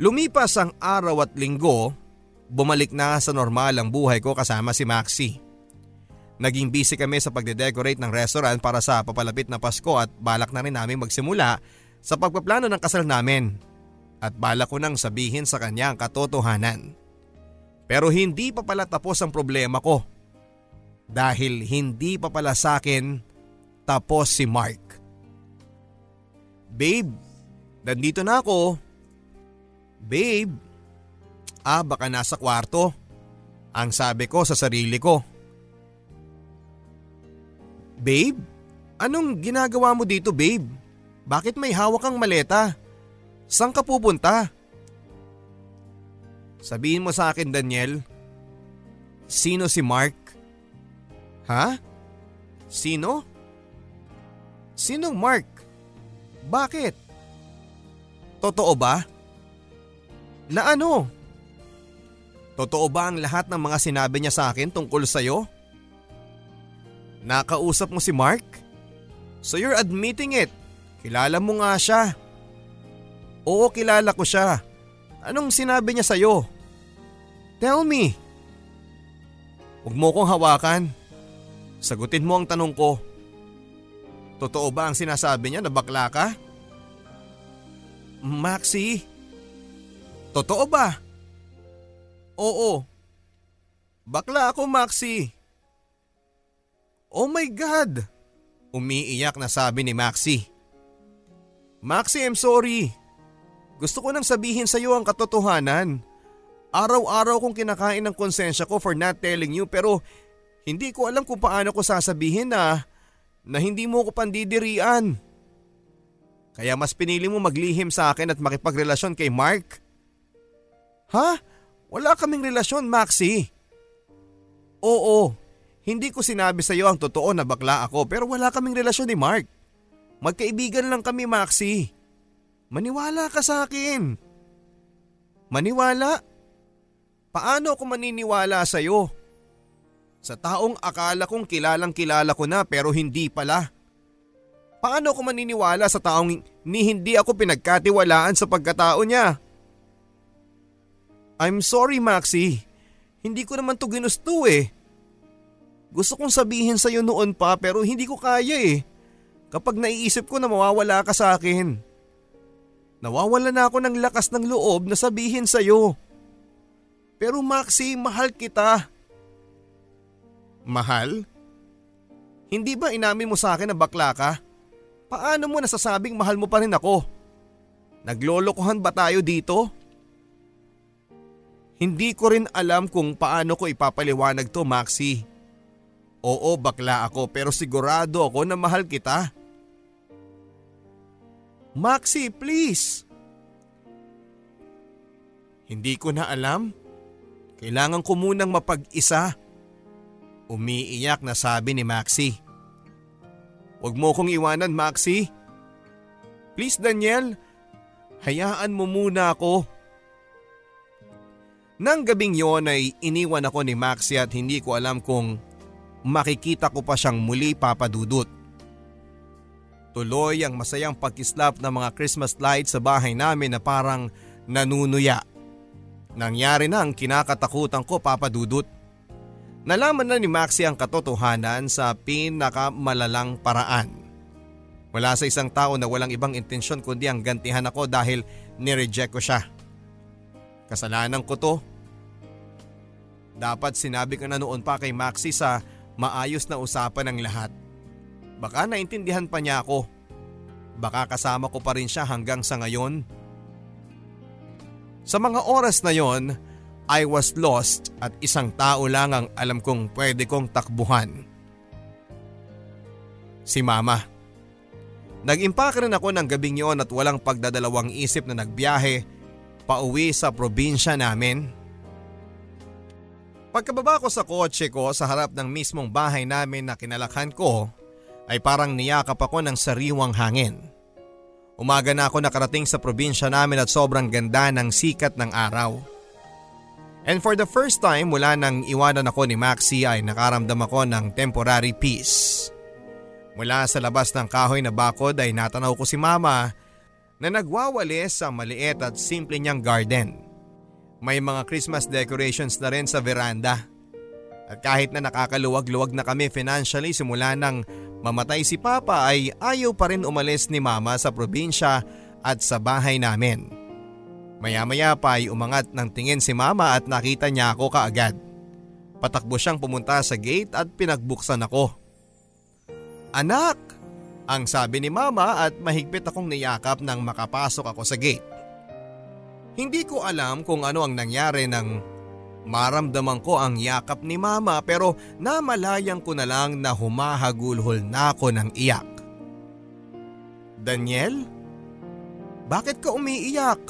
Lumipas ang araw at linggo, bumalik na sa normal ang buhay ko kasama si Maxi. Naging busy kami sa pagde-decorate ng restaurant para sa papalapit na Pasko at balak na rin namin magsimula sa pagpaplano ng kasal namin. At balak ko nang sabihin sa kanya ang katotohanan. Pero hindi pa pala tapos ang problema ko. Dahil hindi pa pala sa akin tapos si Mark. Babe, nandito na ako. Babe, ah baka nasa kwarto. Ang sabi ko sa sarili ko. Babe, anong ginagawa mo dito babe? Bakit may hawak kang maleta? Saan ka pupunta? Sabihin mo sa akin Daniel, sino si Mark? Ha? Sino? Sinong Mark? Bakit? Totoo ba? Na ano? Totoo ba ang lahat ng mga sinabi niya sa akin tungkol sa'yo? Nakausap mo si Mark? So you're admitting it. Kilala mo nga siya. Oo, kilala ko siya. Anong sinabi niya sa'yo? Tell me. Huwag mo kong hawakan. Sagutin mo ang tanong ko. Totoo ba ang sinasabi niya na bakla ka? Maxi, totoo ba? Oo. Bakla ako, Maxi. Oh my God! Umiiyak na sabi ni Maxi. Maxi, I'm sorry. Gusto ko nang sabihin sa iyo ang katotohanan. Araw-araw kong kinakain ng konsensya ko for not telling you pero hindi ko alam kung paano ko sasabihin na na hindi mo ko pandidirian. Kaya mas pinili mo maglihim sa akin at makipagrelasyon kay Mark? Ha? Wala kaming relasyon, Maxi. Oo, hindi ko sinabi sa iyo ang totoo na bakla ako pero wala kaming relasyon ni Mark. Magkaibigan lang kami, Maxi. Maniwala ka sa akin. Maniwala? Paano ako maniniwala sa iyo? Sa taong akala kong kilalang kilala ko na pero hindi pala. Paano ako maniniwala sa taong ni hindi ako pinagkatiwalaan sa pagkatao niya? I'm sorry Maxi, hindi ko naman to ginusto eh. Gusto kong sabihin sa iyo noon pa pero hindi ko kaya eh. Kapag naiisip ko na mawawala ka sa akin. Nawawala na ako ng lakas ng loob na sabihin sa iyo. Pero Maxi, mahal kita. Mahal? Hindi ba inamin mo sa akin na bakla ka? Paano mo nasasabing mahal mo pa rin ako? Naglolokohan ba tayo dito? Hindi ko rin alam kung paano ko ipapaliwanag to Maxi. Oo bakla ako pero sigurado ako na mahal kita. Maxi please. Hindi ko na alam. Kailangan ko munang mapag-isa. Umiiyak na sabi ni Maxi. Huwag mo kong iwanan Maxi. Please Daniel, hayaan mo muna ako. Nang gabing yon ay iniwan ako ni Maxi at hindi ko alam kung makikita ko pa siyang muli papadudot. Tuloy ang masayang pagkislap ng mga Christmas lights sa bahay namin na parang nanunuya. Nangyari na ang kinakatakutan ko papadudot. Nalaman na ni Maxi ang katotohanan sa pinakamalalang paraan. Wala sa isang tao na walang ibang intensyon kundi ang gantihan ako dahil nireject ko siya. Kasalanan ko to. Dapat sinabi ko na noon pa kay Maxi sa maayos na usapan ng lahat. Baka naintindihan pa niya ako. Baka kasama ko pa rin siya hanggang sa ngayon. Sa mga oras na yon, I was lost at isang tao lang ang alam kong pwede kong takbuhan. Si Mama. Nag-impake rin ako ng gabing yon at walang pagdadalawang isip na nagbiyahe pauwi sa probinsya namin. Pagkababa ko sa kotse ko sa harap ng mismong bahay namin na kinalakhan ko ay parang niyakap ako ng sariwang hangin. Umaga na ako nakarating sa probinsya namin at sobrang ganda ng sikat ng araw. And for the first time mula nang iwanan ako ni Maxi ay nakaramdam ako ng temporary peace. Mula sa labas ng kahoy na bakod ay natanaw ko si mama na nagwawalis sa maliit at simple niyang garden. May mga Christmas decorations na rin sa veranda. At kahit na nakakaluwag-luwag na kami financially simula nang mamatay si Papa ay ayaw pa rin umalis ni Mama sa probinsya at sa bahay namin. Maya-maya pa ay umangat ng tingin si Mama at nakita niya ako kaagad. Patakbo siyang pumunta sa gate at pinagbuksan ako. Anak! Ang sabi ni Mama at mahigpit akong niyakap nang makapasok ako sa gate. Hindi ko alam kung ano ang nangyari nang maramdaman ko ang yakap ni Mama pero namalayang ko na lang na humahagulhol na ako ng iyak. Daniel? Bakit ka umiiyak?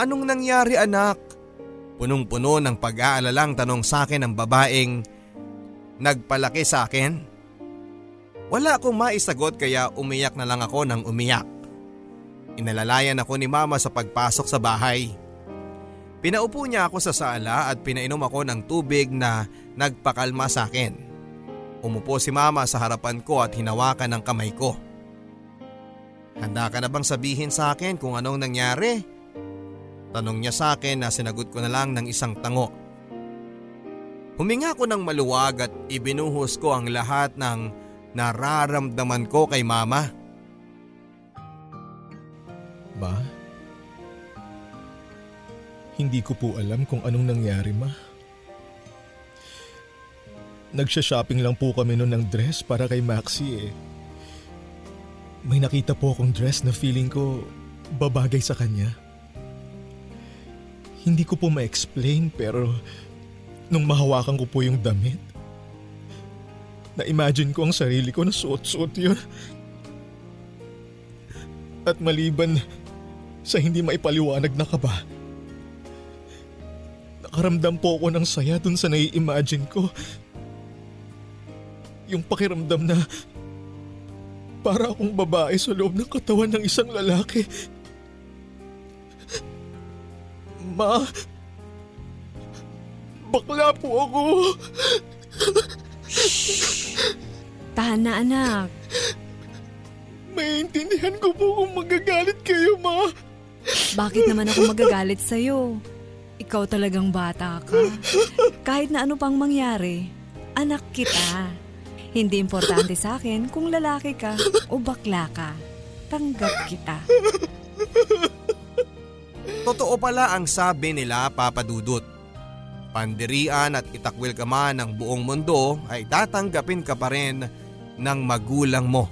Anong nangyari anak? Punong-puno ng pag-aalalang tanong sa akin ng babaeng nagpalaki sa akin. Wala akong maisagot kaya umiyak na lang ako ng umiyak. Inalalayan ako ni mama sa pagpasok sa bahay. Pinaupo niya ako sa sala at pinainom ako ng tubig na nagpakalma sa akin. Umupo si mama sa harapan ko at hinawakan ng kamay ko. Handa ka na bang sabihin sa akin kung anong nangyari? Tanong niya sa akin na sinagot ko na lang ng isang tango. Huminga ko ng maluwag at ibinuhos ko ang lahat ng nararamdaman ko kay mama. Ma? Hindi ko po alam kung anong nangyari, ma. Nagsha-shopping lang po kami noon ng dress para kay Maxi eh. May nakita po akong dress na feeling ko babagay sa kanya. Hindi ko po ma-explain pero nung mahawakan ko po yung damit, na-imagine ko ang sarili ko na suot-suot yun. At maliban sa hindi maipaliwanag na kaba, nakaramdam po ako ng saya dun sa nai-imagine ko yung pakiramdam na para akong babae sa loob ng katawan ng isang lalaki. Ma, bakla po ako. Tahan na anak. Maintindihan ko po kung magagalit kayo, ma. Bakit naman ako magagalit sa'yo? Ikaw talagang bata ka. Kahit na ano pang mangyari, anak kita. Hindi importante sa akin kung lalaki ka o bakla ka. Tanggap kita. Totoo pala ang sabi nila papadudot. Pandirian at itakwil ka man ng buong mundo ay tatanggapin ka pa rin ng magulang mo.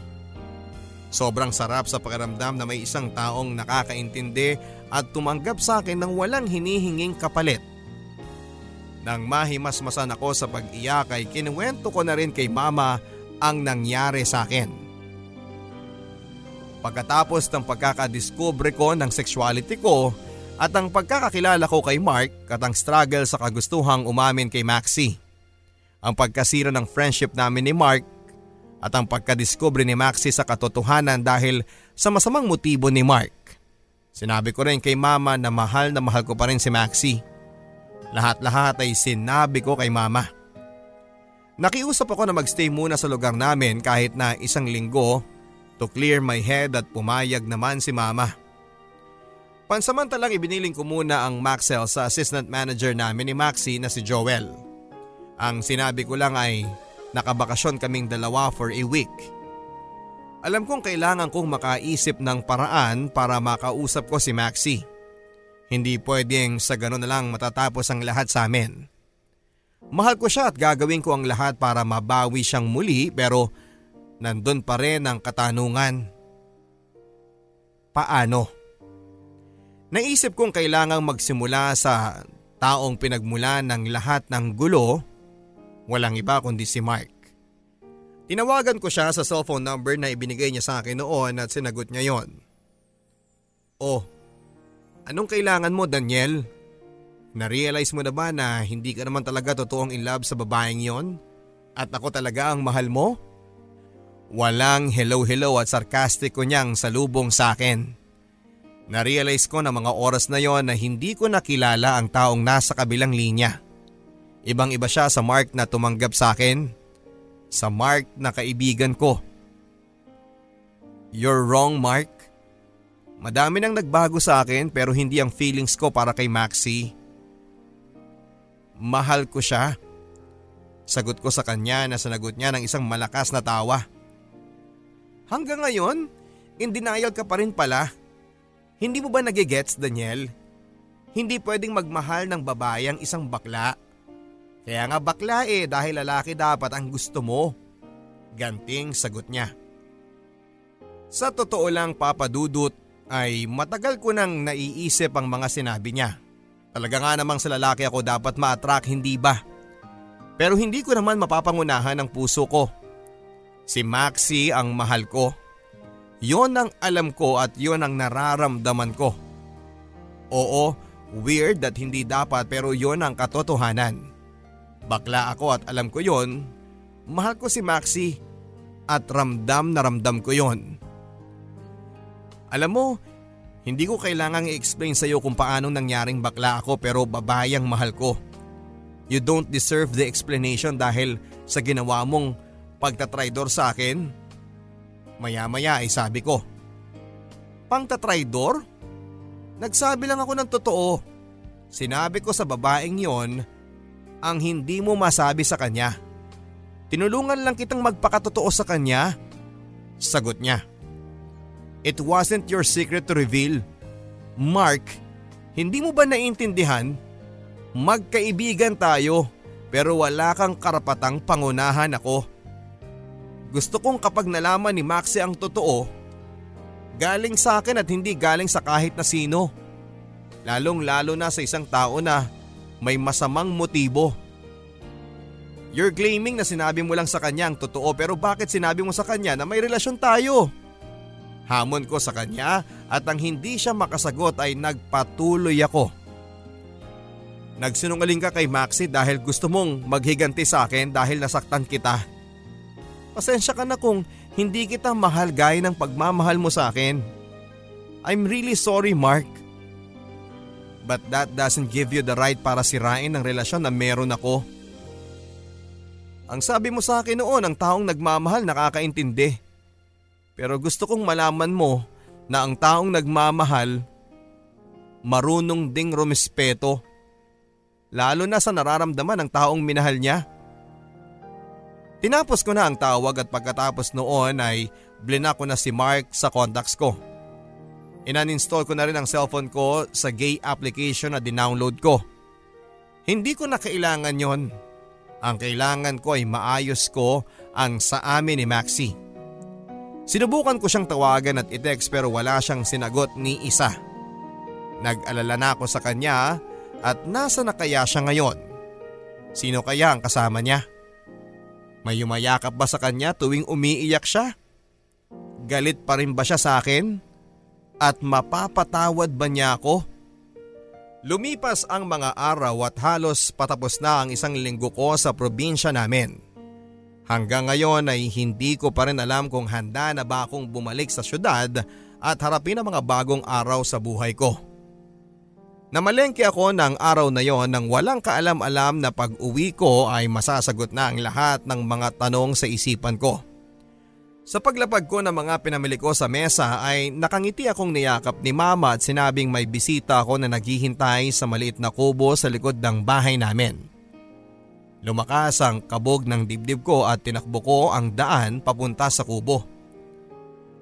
Sobrang sarap sa pakiramdam na may isang taong nakakaintindi at tumanggap sa akin ng walang hinihinging kapalit. Nang mahimasmasan ako sa pag-iyak ay kinuwento ko na rin kay mama ang nangyari sa akin. Pagkatapos ng pagkakadiscover ko ng sexuality ko at ang pagkakakilala ko kay Mark at ang struggle sa kagustuhang umamin kay Maxi. Ang pagkasira ng friendship namin ni Mark at ang pagkadiscover ni Maxi sa katotohanan dahil sa masamang motibo ni Mark. Sinabi ko rin kay mama na mahal na mahal ko pa rin si Maxi. Lahat-lahat ay sinabi ko kay mama. Nakiusap ako na magstay muna sa lugar namin kahit na isang linggo to clear my head at pumayag naman si mama. Pansamantalang ibiniling ko muna ang Maxel sa assistant manager namin ni Maxi na si Joel. Ang sinabi ko lang ay nakabakasyon kaming dalawa for a week. Alam kong kailangan kong makaisip ng paraan para makausap ko si Maxi. Hindi pwedeng sa gano'n na lang matatapos ang lahat sa amin. Mahal ko siya at gagawin ko ang lahat para mabawi siyang muli pero nandun pa rin ang katanungan. Paano? Naisip kong kailangang magsimula sa taong pinagmulan ng lahat ng gulo, walang iba kundi si Mark. Tinawagan ko siya sa cellphone number na ibinigay niya sa akin noon at sinagot niya yon. Oh, anong kailangan mo Daniel? Na-realize mo na ba na hindi ka naman talaga totoong in love sa babaeng yon? At ako talaga ang mahal mo? Walang hello-hello at sarkastiko niyang salubong sa akin. Na-realize ko na mga oras na yon na hindi ko nakilala ang taong nasa kabilang linya. Ibang iba siya sa Mark na tumanggap sa akin. Sa Mark na kaibigan ko. You're wrong Mark. Madami nang nagbago sa akin pero hindi ang feelings ko para kay Maxi. Mahal ko siya. Sagot ko sa kanya na sanagot niya ng isang malakas na tawa. Hanggang ngayon, in denial ka pa rin pala. Hindi mo ba nagigets Daniel? Hindi pwedeng magmahal ng babae ang isang bakla. Kaya nga bakla eh dahil lalaki dapat ang gusto mo. Ganting sagot niya. Sa totoo lang papadudot ay matagal ko nang naiisip ang mga sinabi niya. Talaga nga namang sa lalaki ako dapat ma-attract hindi ba? Pero hindi ko naman mapapangunahan ang puso ko. Si Maxi ang mahal ko. Yon ang alam ko at yon ang nararamdaman ko. Oo, weird at hindi dapat pero yon ang katotohanan. Bakla ako at alam ko yon. Mahal ko si Maxi at ramdam na ramdam ko yon. Alam mo, Hindi ko kailangang i-explain sa iyo kung paanong nangyaring bakla ako pero babayang mahal ko. You don't deserve the explanation dahil sa ginawa mong pagtatraidor sa akin. Maya-maya ay sabi ko. Pangtatraidor? Nagsabi lang ako ng totoo. Sinabi ko sa babaeng yon ang hindi mo masabi sa kanya. Tinulungan lang kitang magpakatotoo sa kanya. Sagot niya. It wasn't your secret to reveal. Mark, hindi mo ba naiintindihan? Magkaibigan tayo pero wala kang karapatang pangunahan ako. Gusto kong kapag nalaman ni Maxi ang totoo, galing sa akin at hindi galing sa kahit na sino. Lalong lalo na sa isang tao na may masamang motibo. You're claiming na sinabi mo lang sa kanya ang totoo pero bakit sinabi mo sa kanya na may relasyon tayo? Hamon ko sa kanya at ang hindi siya makasagot ay nagpatuloy ako. Nagsinungaling ka kay Maxi dahil gusto mong maghiganti sa akin dahil nasaktan kita. Pasensya ka na kung hindi kita mahal gaya ng pagmamahal mo sa akin. I'm really sorry Mark. But that doesn't give you the right para sirain ang relasyon na meron ako. Ang sabi mo sa akin noon ang taong nagmamahal nakakaintindi. Pero gusto kong malaman mo na ang taong nagmamahal marunong ding rumespeto. Lalo na sa nararamdaman ng taong minahal niya. Tinapos ko na ang tawag at pagkatapos noon ay blinak ko na si Mark sa contacts ko. Inan-install ko na rin ang cellphone ko sa gay application na dinownload ko. Hindi ko na kailangan yon. Ang kailangan ko ay maayos ko ang sa amin ni Maxie. Sinubukan ko siyang tawagan at i-text pero wala siyang sinagot ni isa. Nag-alala na ako sa kanya at nasa na kaya siya ngayon? Sino kaya ang kasama niya? May yumayakap ba sa kanya tuwing umiiyak siya? Galit pa rin ba siya sa akin? At mapapatawad ba niya ako? Lumipas ang mga araw at halos patapos na ang isang linggo ko sa probinsya namin. Hanggang ngayon ay hindi ko pa rin alam kung handa na ba akong bumalik sa syudad at harapin ang mga bagong araw sa buhay ko. Namalengke ako ng araw na yon nang walang kaalam-alam na pag uwi ko ay masasagot na ang lahat ng mga tanong sa isipan ko. Sa paglapag ko ng mga pinamili ko sa mesa ay nakangiti akong niyakap ni mama at sinabing may bisita ako na naghihintay sa maliit na kubo sa likod ng bahay namin. Lumakas ang kabog ng dibdib ko at tinakbo ko ang daan papunta sa kubo.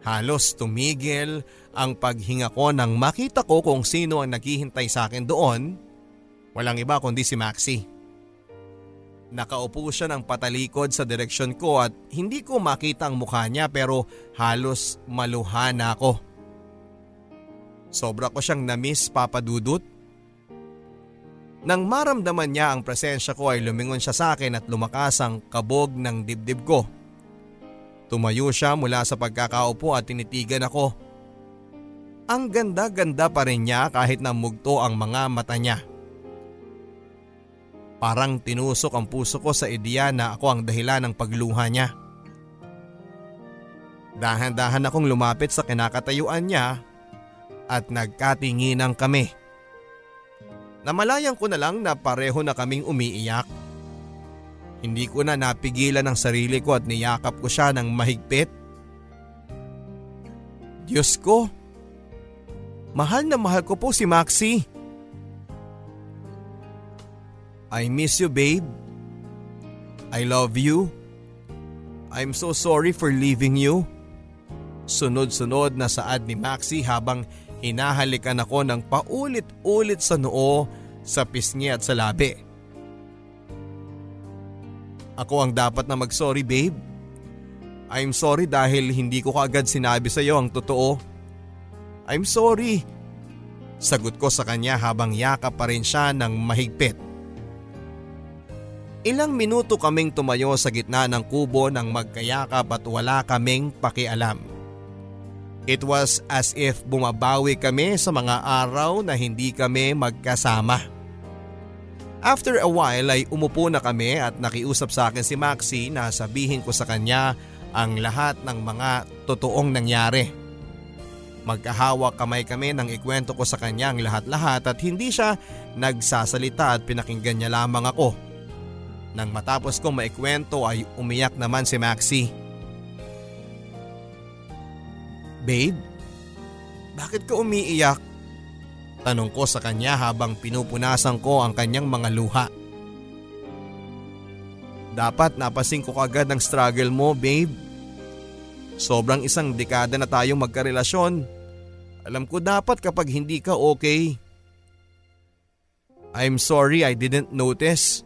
Halos tumigil ang paghinga ko nang makita ko kung sino ang naghihintay sa akin doon. Walang iba kundi si Maxi. Nakaupo siya ng patalikod sa direksyon ko at hindi ko makita ang mukha niya pero halos maluha na ako. Sobra ko siyang namiss papadudot nang maramdaman niya ang presensya ko ay lumingon siya sa akin at lumakas ang kabog ng dibdib ko. Tumayo siya mula sa pagkakaupo at tinitigan ako. Ang ganda-ganda pa rin niya kahit na mugto ang mga mata niya. Parang tinusok ang puso ko sa ideya na ako ang dahilan ng pagluha niya. Dahan-dahan akong lumapit sa kinakatayuan niya at nagkatinginan kami. Namalayan ko na lang na pareho na kaming umiiyak. Hindi ko na napigilan ang sarili ko at niyakap ko siya ng mahigpit. Diyos ko, mahal na mahal ko po si Maxi. I miss you babe. I love you. I'm so sorry for leaving you. Sunod-sunod na saad ni Maxi habang hinahalikan ako ng paulit-ulit sa noo sa pisngi at sa labi. Ako ang dapat na mag-sorry babe. I'm sorry dahil hindi ko kaagad sinabi sa iyo ang totoo. I'm sorry. Sagot ko sa kanya habang yakap pa rin siya ng mahigpit. Ilang minuto kaming tumayo sa gitna ng kubo ng magkayakap at wala kaming pakialam. It was as if bumabawi kami sa mga araw na hindi kami magkasama. After a while ay umupo na kami at nakiusap sa akin si Maxi na sabihin ko sa kanya ang lahat ng mga totoong nangyari. Magkahawak kamay kami nang ikwento ko sa kanya ang lahat-lahat at hindi siya nagsasalita at pinakinggan niya lamang ako. Nang matapos kong maikwento ay umiyak naman si Maxi. Babe, bakit ka umiiyak? Tanong ko sa kanya habang pinupunasan ko ang kanyang mga luha. Dapat napasing ko kagad ang struggle mo, babe. Sobrang isang dekada na tayong magkarelasyon alam ko dapat kapag hindi ka okay. I'm sorry I didn't notice.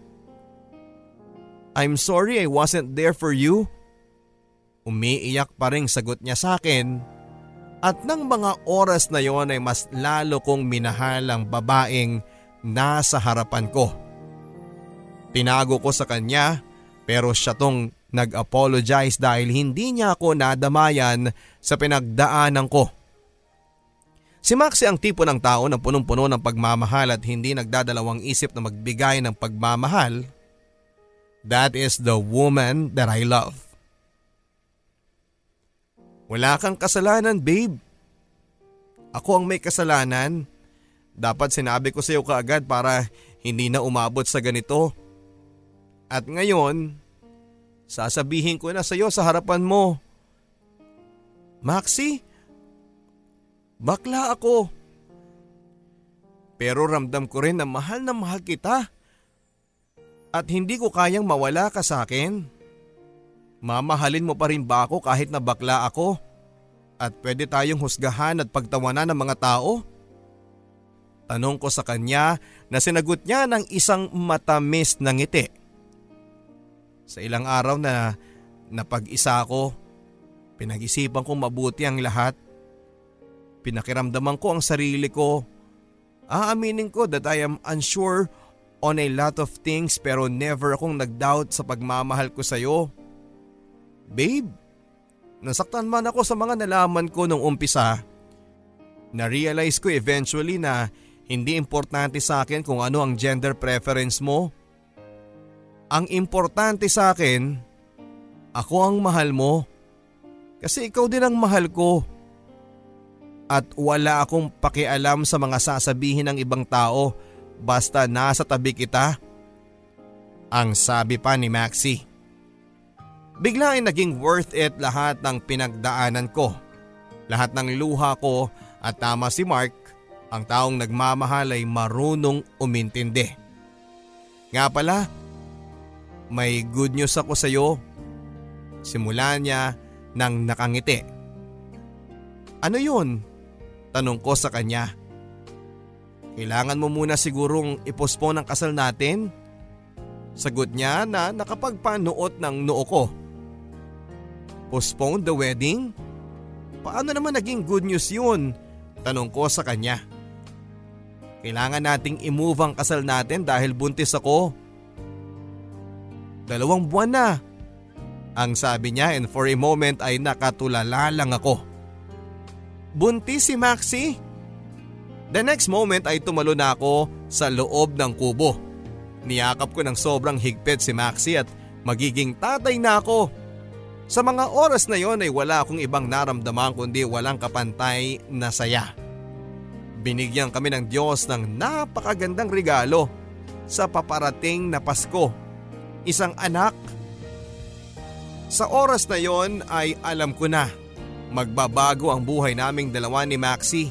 I'm sorry I wasn't there for you. Umiiyak pa rin sagot niya sa akin at nang mga oras na yon ay mas lalo kong minahal ang babaeng nasa harapan ko. Tinago ko sa kanya pero siya tong nag-apologize dahil hindi niya ako nadamayan sa pinagdaanan ko. Si Maxie ang tipo ng tao na punong-puno ng pagmamahal at hindi nagdadalawang isip na magbigay ng pagmamahal. That is the woman that I love. Wala kang kasalanan babe. Ako ang may kasalanan. Dapat sinabi ko sa iyo kaagad para hindi na umabot sa ganito. At ngayon, sasabihin ko na sa iyo sa harapan mo. Maxie, Bakla ako. Pero ramdam ko rin na mahal na mahal kita. At hindi ko kayang mawala ka sa akin. Mamahalin mo pa rin ba ako kahit na bakla ako? At pwede tayong husgahan at pagtawanan ng mga tao? Tanong ko sa kanya na sinagot niya ng isang matamis na ngiti. Sa ilang araw na napag-isa ako, pinag-isipan kong mabuti ang lahat Pinakiramdaman ko ang sarili ko. Aaminin ko that I am unsure on a lot of things pero never akong nagdoubt sa pagmamahal ko sa iyo. Babe, nasaktan man ako sa mga nalaman ko nung umpisa. Na-realize ko eventually na hindi importante sa akin kung ano ang gender preference mo. Ang importante sa akin, ako ang mahal mo. Kasi ikaw din ang mahal ko at wala akong pakialam sa mga sasabihin ng ibang tao basta nasa tabi kita. Ang sabi pa ni Maxi. Bigla ay naging worth it lahat ng pinagdaanan ko. Lahat ng luha ko at tama si Mark, ang taong nagmamahal ay marunong umintindi. Nga pala, may good news ako sa iyo. Simula niya nang nakangiti. Ano yun? Tanong ko sa kanya. Kailangan mo muna sigurong ipospone ang kasal natin? Sagot niya na nakapagpanuot ng noo ko. Postpone the wedding? Paano naman naging good news yun? Tanong ko sa kanya. Kailangan nating i-move ang kasal natin dahil buntis ako. Dalawang buwan na. Ang sabi niya and for a moment ay nakatulala lang ako. Buntis si Maxi? The next moment ay tumalo na ako sa loob ng kubo. Niyakap ko ng sobrang higpit si Maxi at magiging tatay na ako. Sa mga oras na yon ay wala akong ibang naramdaman kundi walang kapantay na saya. Binigyan kami ng Diyos ng napakagandang regalo sa paparating na Pasko. Isang anak. Sa oras na yon ay alam ko na magbabago ang buhay naming dalawa ni Maxi.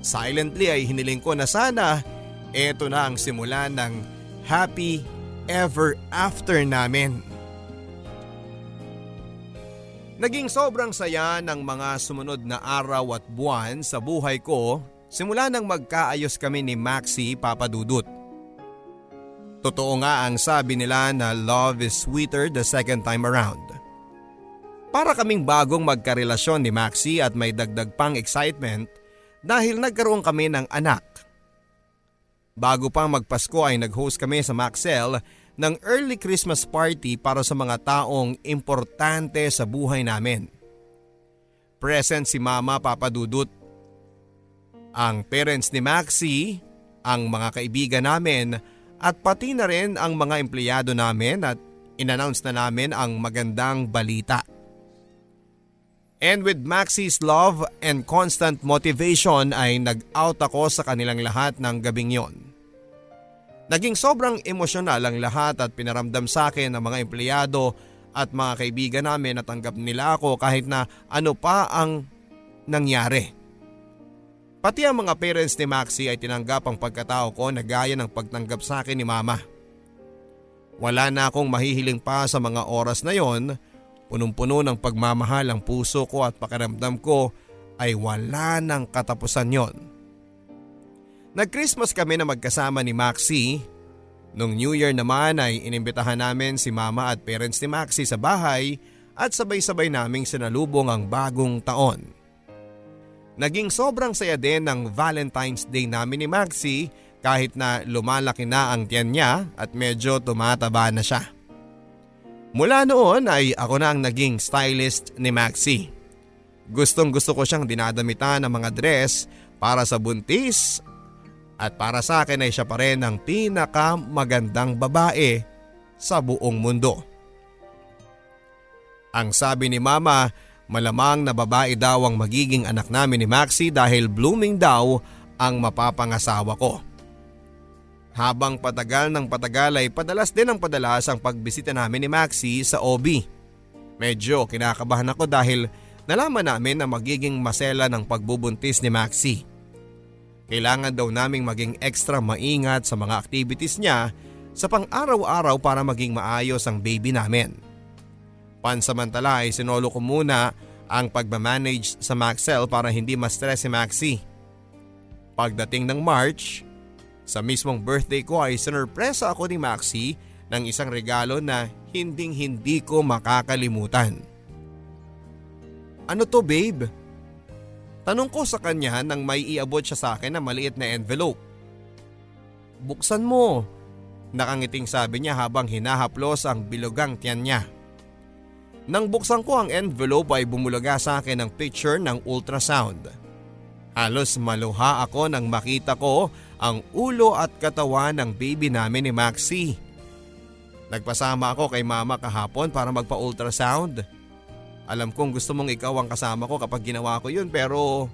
Silently ay hiniling ko na sana eto na ang simula ng happy ever after namin. Naging sobrang saya ng mga sumunod na araw at buwan sa buhay ko simula nang magkaayos kami ni Maxi Papadudut. Totoo nga ang sabi nila na love is sweeter the second time around. Para kaming bagong magkarelasyon ni Maxi at may dagdag pang excitement dahil nagkaroon kami ng anak. Bago pa magpasko ay nag-host kami sa Maxell ng early Christmas party para sa mga taong importante sa buhay namin. Present si Mama Papadudut. Ang parents ni Maxi, ang mga kaibigan namin at pati na rin ang mga empleyado namin at inannounce na namin ang magandang balita. And with Maxie's love and constant motivation ay nag-out ako sa kanilang lahat ng gabing yon. Naging sobrang emosyonal ang lahat at pinaramdam sa akin ng mga empleyado at mga kaibigan namin na tanggap nila ako kahit na ano pa ang nangyari. Pati ang mga parents ni Maxie ay tinanggap ang pagkatao ko na gaya ng pagtanggap sa akin ni mama. Wala na akong mahihiling pa sa mga oras na yon Punong-puno ng pagmamahal ang puso ko at pakiramdam ko ay wala ng katapusan yon. Nag-Christmas kami na magkasama ni Maxie. Nung New Year naman ay inimbitahan namin si mama at parents ni Maxie sa bahay at sabay-sabay naming sinalubong ang bagong taon. Naging sobrang saya din ng Valentine's Day namin ni Maxie kahit na lumalaki na ang tiyan niya at medyo tumataba na siya. Mula noon ay ako na ang naging stylist ni Maxi. Gustong gusto ko siyang dinadamitan ng mga dress para sa buntis at para sa akin ay siya pa rin ang pinakamagandang babae sa buong mundo. Ang sabi ni mama, malamang na babae daw ang magiging anak namin ni Maxi dahil blooming daw ang mapapangasawa ko. Habang patagal ng patagal ay padalas din ang padalas ang pagbisita namin ni Maxi sa OB. Medyo kinakabahan ako dahil nalaman namin na magiging masela ng pagbubuntis ni Maxi. Kailangan daw naming maging extra maingat sa mga activities niya sa pang-araw-araw para maging maayos ang baby namin. Pansamantala ay sinolo ko muna ang pagmamanage sa Maxel para hindi ma-stress si Maxi. Pagdating ng March, sa mismong birthday ko ay sinurpresa ako ni Maxi ng isang regalo na hinding hindi ko makakalimutan. Ano to babe? Tanong ko sa kanya nang may iabot siya sa akin na maliit na envelope. Buksan mo. Nakangiting sabi niya habang hinahaplos ang bilugang tiyan niya. Nang buksan ko ang envelope ay bumulaga sa akin ang picture ng ultrasound. Halos maluha ako nang makita ko ang ulo at katawan ng baby namin ni Maxi. Nagpasama ako kay mama kahapon para magpa-ultrasound. Alam kong gusto mong ikaw ang kasama ko kapag ginawa ko yun pero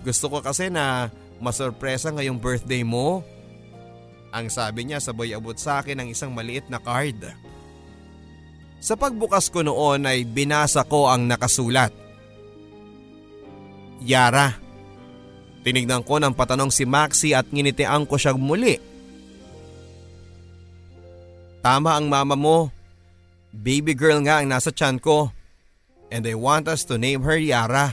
gusto ko kasi na masurpresa ngayong birthday mo. Ang sabi niya sabay abot sa akin ng isang maliit na card. Sa pagbukas ko noon ay binasa ko ang nakasulat. Yara. Tinignan ko ng patanong si Maxi at nginitian ko siya muli. Tama ang mama mo. Baby girl nga ang nasa tiyan ko. And I want us to name her Yara.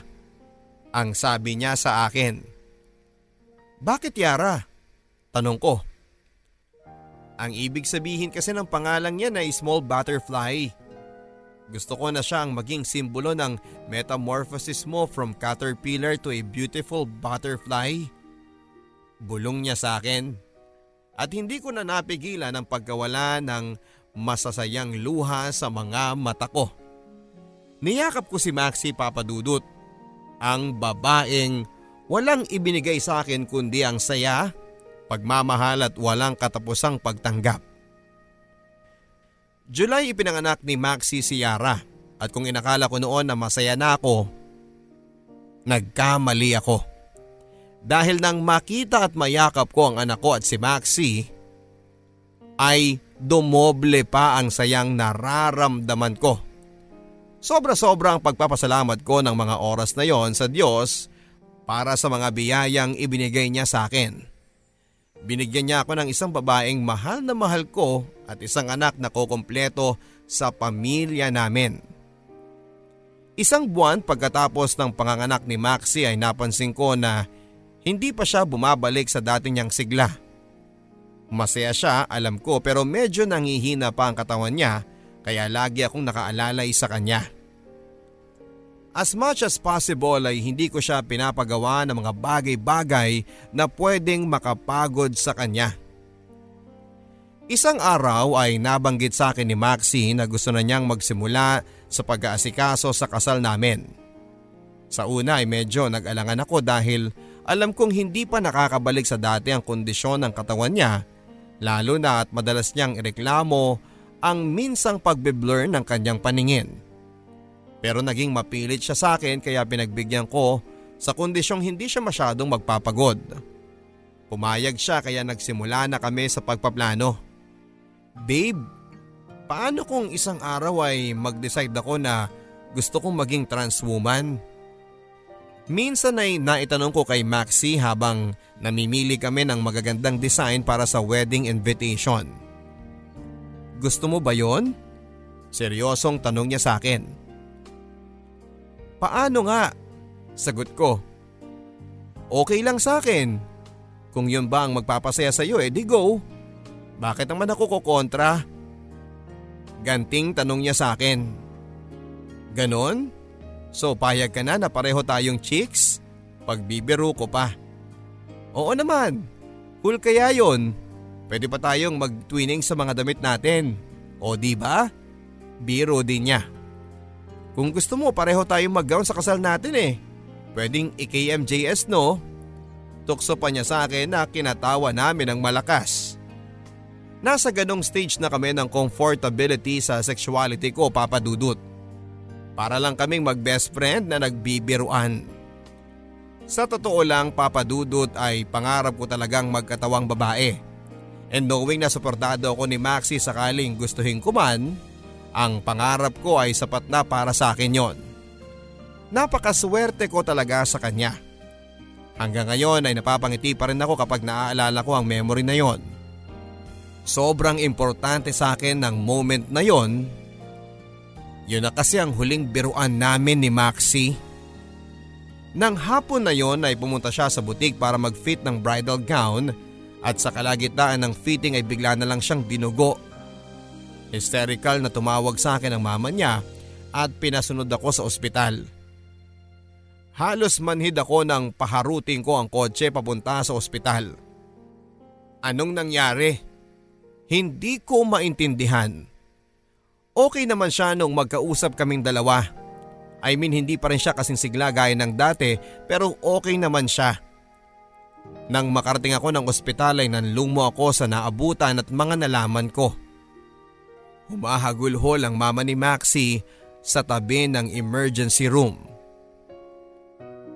Ang sabi niya sa akin. Bakit Yara? Tanong ko. Ang ibig sabihin kasi ng pangalan niya na small butterfly. Gusto ko na siyang maging simbolo ng metamorphosis mo from caterpillar to a beautiful butterfly. Bulong niya sa akin. At hindi ko na napigilan ang pagkawala ng masasayang luha sa mga mata ko. Niyakap ko si Maxi Papadudut. Ang babaeng walang ibinigay sa akin kundi ang saya, pagmamahal at walang katapusang pagtanggap. July ipinanganak ni Maxi si Yara at kung inakala ko noon na masaya na ako, nagkamali ako. Dahil nang makita at mayakap ko ang anak ko at si Maxi, ay dumoble pa ang sayang nararamdaman ko. Sobra-sobra ang pagpapasalamat ko ng mga oras na yon sa Diyos para sa mga biyayang ibinigay niya sa akin. Binigyan niya ako ng isang babaeng mahal na mahal ko at isang anak na kukumpleto sa pamilya namin. Isang buwan pagkatapos ng panganganak ni Maxi ay napansin ko na hindi pa siya bumabalik sa dati niyang sigla. Masaya siya alam ko pero medyo nangihina pa ang katawan niya kaya lagi akong nakaalalay sa kanya. As much as possible ay hindi ko siya pinapagawa ng mga bagay-bagay na pwedeng makapagod sa kanya. Isang araw ay nabanggit sa akin ni Maxi na gusto na niyang magsimula sa pag-aasikaso sa kasal namin. Sa una ay medyo nag-alangan ako dahil alam kong hindi pa nakakabalik sa dati ang kondisyon ng katawan niya lalo na at madalas niyang ireklamo ang minsang pagbe-blur ng kanyang paningin. Pero naging mapilit siya sa akin kaya pinagbigyan ko sa kondisyong hindi siya masyadong magpapagod. Pumayag siya kaya nagsimula na kami sa pagpaplano. Babe, paano kung isang araw ay mag-decide ako na gusto kong maging trans woman? Minsan ay naitanong ko kay Maxi habang namimili kami ng magagandang design para sa wedding invitation. Gusto mo ba yon? Seryosong tanong niya sa akin. Paano nga? Sagot ko. Okay lang sa akin. Kung yun ba ang magpapasaya sa iyo, eh di go. Bakit naman ako kukontra? Ganting tanong niya sa akin. Ganon? So payag ka na na pareho tayong chicks? Pagbibiro ko pa. Oo naman. Cool kaya yon. Pwede pa tayong mag-twinning sa mga damit natin. O di ba? Biro din niya. Kung gusto mo pareho tayong mag-gown sa kasal natin eh. Pwedeng i-KMJS no? Tukso pa niya sa akin na kinatawa namin ng malakas. Nasa ganong stage na kami ng comfortability sa sexuality ko papadudot. Para lang kaming mag best friend na nagbibiruan. Sa totoo lang papadudot ay pangarap ko talagang magkatawang babae. And knowing na suportado ako ni Maxi sakaling gustuhin ko man, ang pangarap ko ay sapat na para sa akin yon. Napakaswerte ko talaga sa kanya. Hanggang ngayon ay napapangiti pa rin ako kapag naaalala ko ang memory na yon. Sobrang importante sa akin ng moment na yon. Yun na kasi ang huling biruan namin ni Maxi. Nang hapon na yon ay pumunta siya sa butik para mag-fit ng bridal gown at sa kalagitnaan ng fitting ay bigla na lang siyang binugo. Hysterical na tumawag sa akin ang mama niya at pinasunod ako sa ospital. Halos manhid ako nang paharuting ko ang kotse papunta sa ospital. Anong nangyari? Hindi ko maintindihan. Okay naman siya nung magkausap kaming dalawa. I mean hindi pa rin siya kasing sigla gaya ng dati pero okay naman siya. Nang makarating ako ng ospital ay nanlumo ako sa naabutan at mga nalaman ko. Humahagulhol ang mama ni Maxi sa tabi ng emergency room.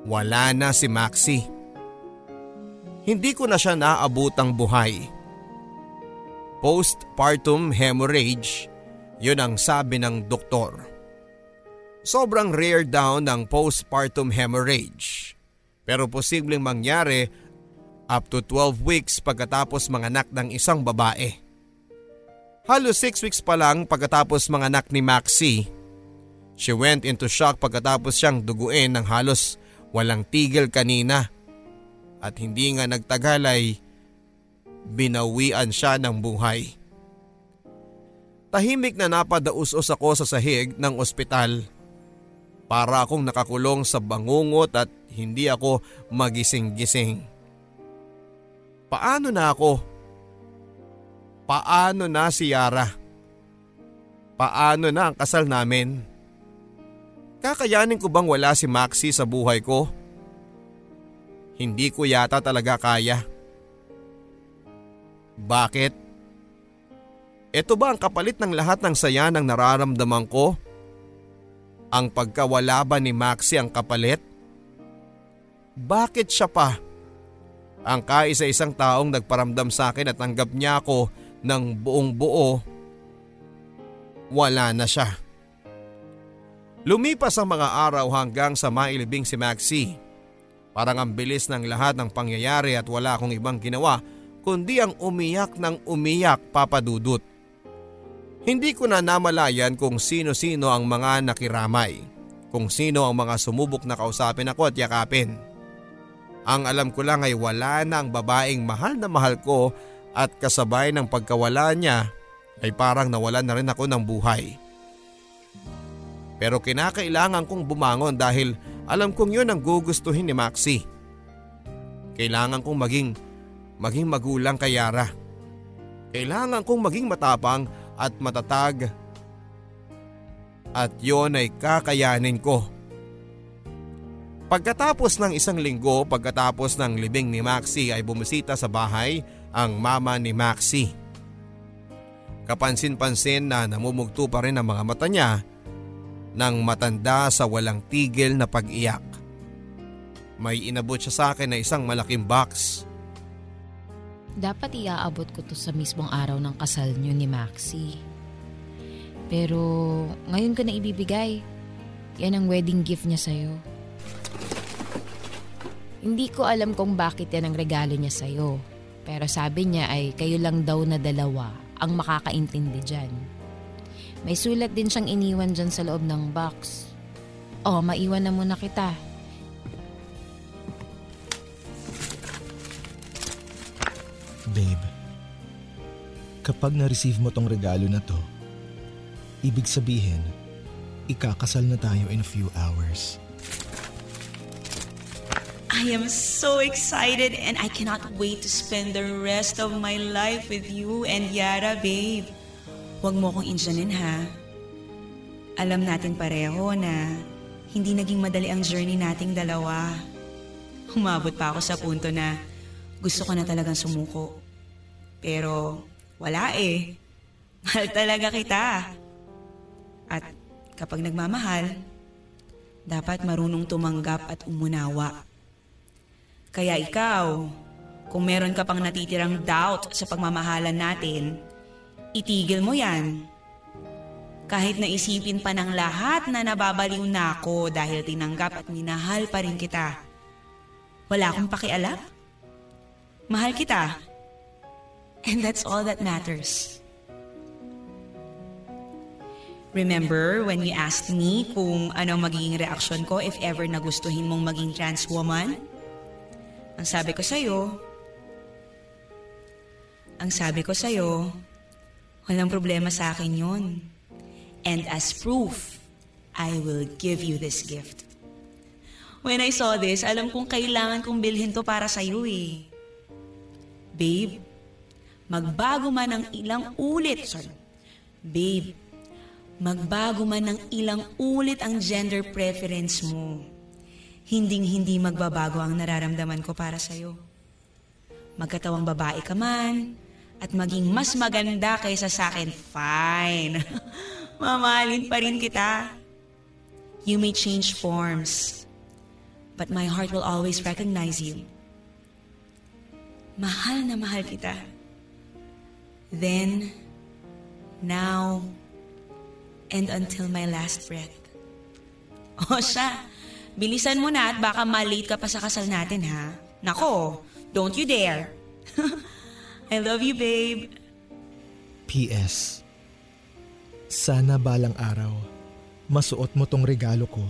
Wala na si Maxi. Hindi ko na siya naabutang buhay. Postpartum hemorrhage, yun ang sabi ng doktor. Sobrang rare daw ng postpartum hemorrhage. Pero posibleng mangyari up to 12 weeks pagkatapos manganak ng isang babae. Halos 6 weeks pa lang pagkatapos manganak ni Maxi. She went into shock pagkatapos siyang duguin ng halos walang tigil kanina. At hindi nga nagtagal ay binawian siya ng buhay. Tahimik na napadaus-us ako sa sahig ng ospital. Para akong nakakulong sa bangungot at hindi ako magising-gising. Paano na ako? Paano na si Yara? Paano na ang kasal namin? Kakayanin ko bang wala si Maxi sa buhay ko? Hindi ko yata talaga kaya. Bakit? Ito ba ang kapalit ng lahat ng saya ng nararamdaman ko? Ang pagkawala ba ni Maxi ang kapalit? Bakit siya pa? Ang kaisa-isang taong nagparamdam sa akin at tanggap niya ako ng buong buo, wala na siya. Lumipas ang mga araw hanggang sa mailibing si Maxi. Parang ang bilis ng lahat ng pangyayari at wala akong ibang ginawa kundi ang umiyak ng umiyak papadudot. Hindi ko na namalayan kung sino-sino ang mga nakiramay, kung sino ang mga sumubok na kausapin ako at yakapin. Ang alam ko lang ay wala na ang babaeng mahal na mahal ko at kasabay ng pagkawala niya ay parang nawalan na rin ako ng buhay. Pero kinakailangan kong bumangon dahil alam kong yun ang gugustuhin ni Maxi. Kailangan kong maging, maging magulang kay Yara. Kailangan kong maging matapang at matatag. At yon ay kakayanin ko. Pagkatapos ng isang linggo pagkatapos ng libing ni Maxi ay bumisita sa bahay ang mama ni Maxi. Kapansin-pansin na namumugto pa rin ang mga mata niya ng matanda sa walang tigil na pag-iyak. May inabot siya sa akin na isang malaking box. Dapat iaabot ko to sa mismong araw ng kasal niyo ni Maxi. Pero ngayon ko na ibibigay. Yan ang wedding gift niya sa'yo. Hindi ko alam kung bakit yan ang regalo niya sa'yo. Pero sabi niya ay kayo lang daw na dalawa ang makakaintindi dyan. May sulat din siyang iniwan dyan sa loob ng box. Oh, maiwan na muna kita. Babe, kapag na-receive mo tong regalo na to, ibig sabihin, ikakasal na tayo in a few hours. I am so excited and I cannot wait to spend the rest of my life with you and Yara, babe. Huwag mo kong insyanin ha. Alam natin pareho na hindi naging madali ang journey nating dalawa. Humabot pa ako sa punto na gusto ko na talagang sumuko. Pero wala eh. Mahal talaga kita. At kapag nagmamahal, dapat marunong tumanggap at umunawa. Kaya ikaw, kung meron ka pang natitirang doubt sa pagmamahalan natin, itigil mo yan. Kahit naisipin pa ng lahat na nababaliw na ako dahil tinanggap at minahal pa rin kita. Wala akong pakialam. Mahal kita. And that's all that matters. Remember when you asked me kung ano magiging reaksyon ko if ever nagustuhin mong maging trans woman? Ang sabi ko sa'yo, ang sabi ko sa'yo, walang problema sa akin yun. And as proof, I will give you this gift. When I saw this, alam kong kailangan kong bilhin to para sa'yo eh. Babe, magbago man ng ilang ulit, sorry. Babe, magbago man ng ilang ulit ang gender preference mo. Hinding-hindi magbabago ang nararamdaman ko para sa'yo. Magkatawang babae ka man, at maging mas maganda kaysa sa akin, fine. Mamahalin pa rin kita. You may change forms, but my heart will always recognize you. Mahal na mahal kita. Then, now, and until my last breath. O siya, bilisan mo na at baka malate ka pa sa kasal natin ha. Nako, don't you dare. I love you, babe. P.S. Sana balang araw, masuot mo tong regalo ko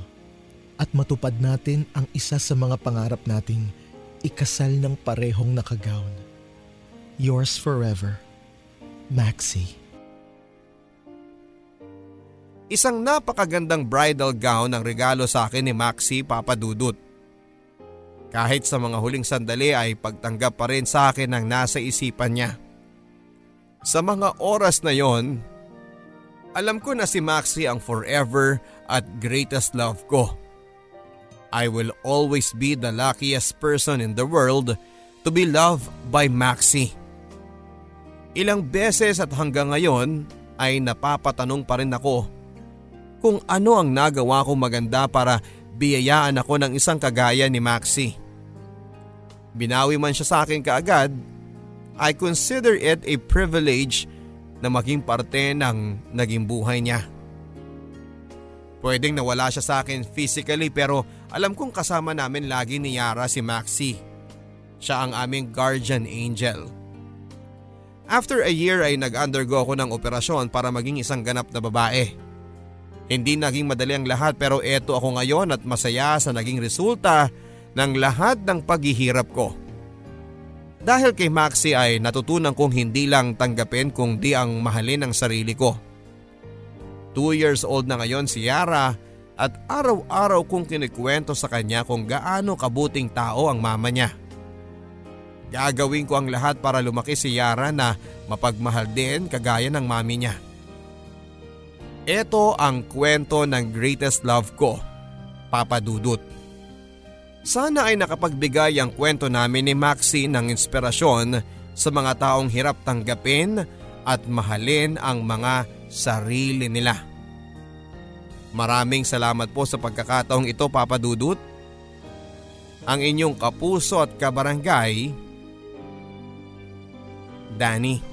at matupad natin ang isa sa mga pangarap nating ikasal ng parehong nakagawn. Yours forever, Maxie. Isang napakagandang bridal gown ang regalo sa akin ni Maxi Papadudut. Kahit sa mga huling sandali ay pagtanggap pa rin sa akin ang nasa isipan niya. Sa mga oras na yon, alam ko na si Maxi ang forever at greatest love ko. I will always be the luckiest person in the world to be loved by Maxi. Ilang beses at hanggang ngayon ay napapatanong pa rin ako kung ano ang nagawa ko maganda para biyayaan ako ng isang kagaya ni Maxi. Binawi man siya sa akin kaagad, I consider it a privilege na maging parte ng naging buhay niya. Pwedeng nawala siya sa akin physically pero alam kong kasama namin lagi ni Yara si Maxi. Siya ang aming guardian angel. After a year ay nag-undergo ako ng operasyon para maging isang ganap na babae. Hindi naging madali ang lahat pero eto ako ngayon at masaya sa naging resulta ng lahat ng paghihirap ko. Dahil kay Maxi ay natutunan kong hindi lang tanggapin kung di ang mahalin ang sarili ko. Two years old na ngayon si Yara at araw-araw kong kinikwento sa kanya kung gaano kabuting tao ang mama niya. Gagawin ko ang lahat para lumaki si Yara na mapagmahal din kagaya ng mami niya. Ito ang kwento ng greatest love ko, Papa Dudut. Sana ay nakapagbigay ang kwento namin ni Maxi ng inspirasyon sa mga taong hirap tanggapin at mahalin ang mga sarili nila. Maraming salamat po sa pagkakataong ito Papa Dudut. Ang inyong kapuso at kabarangay, Danny.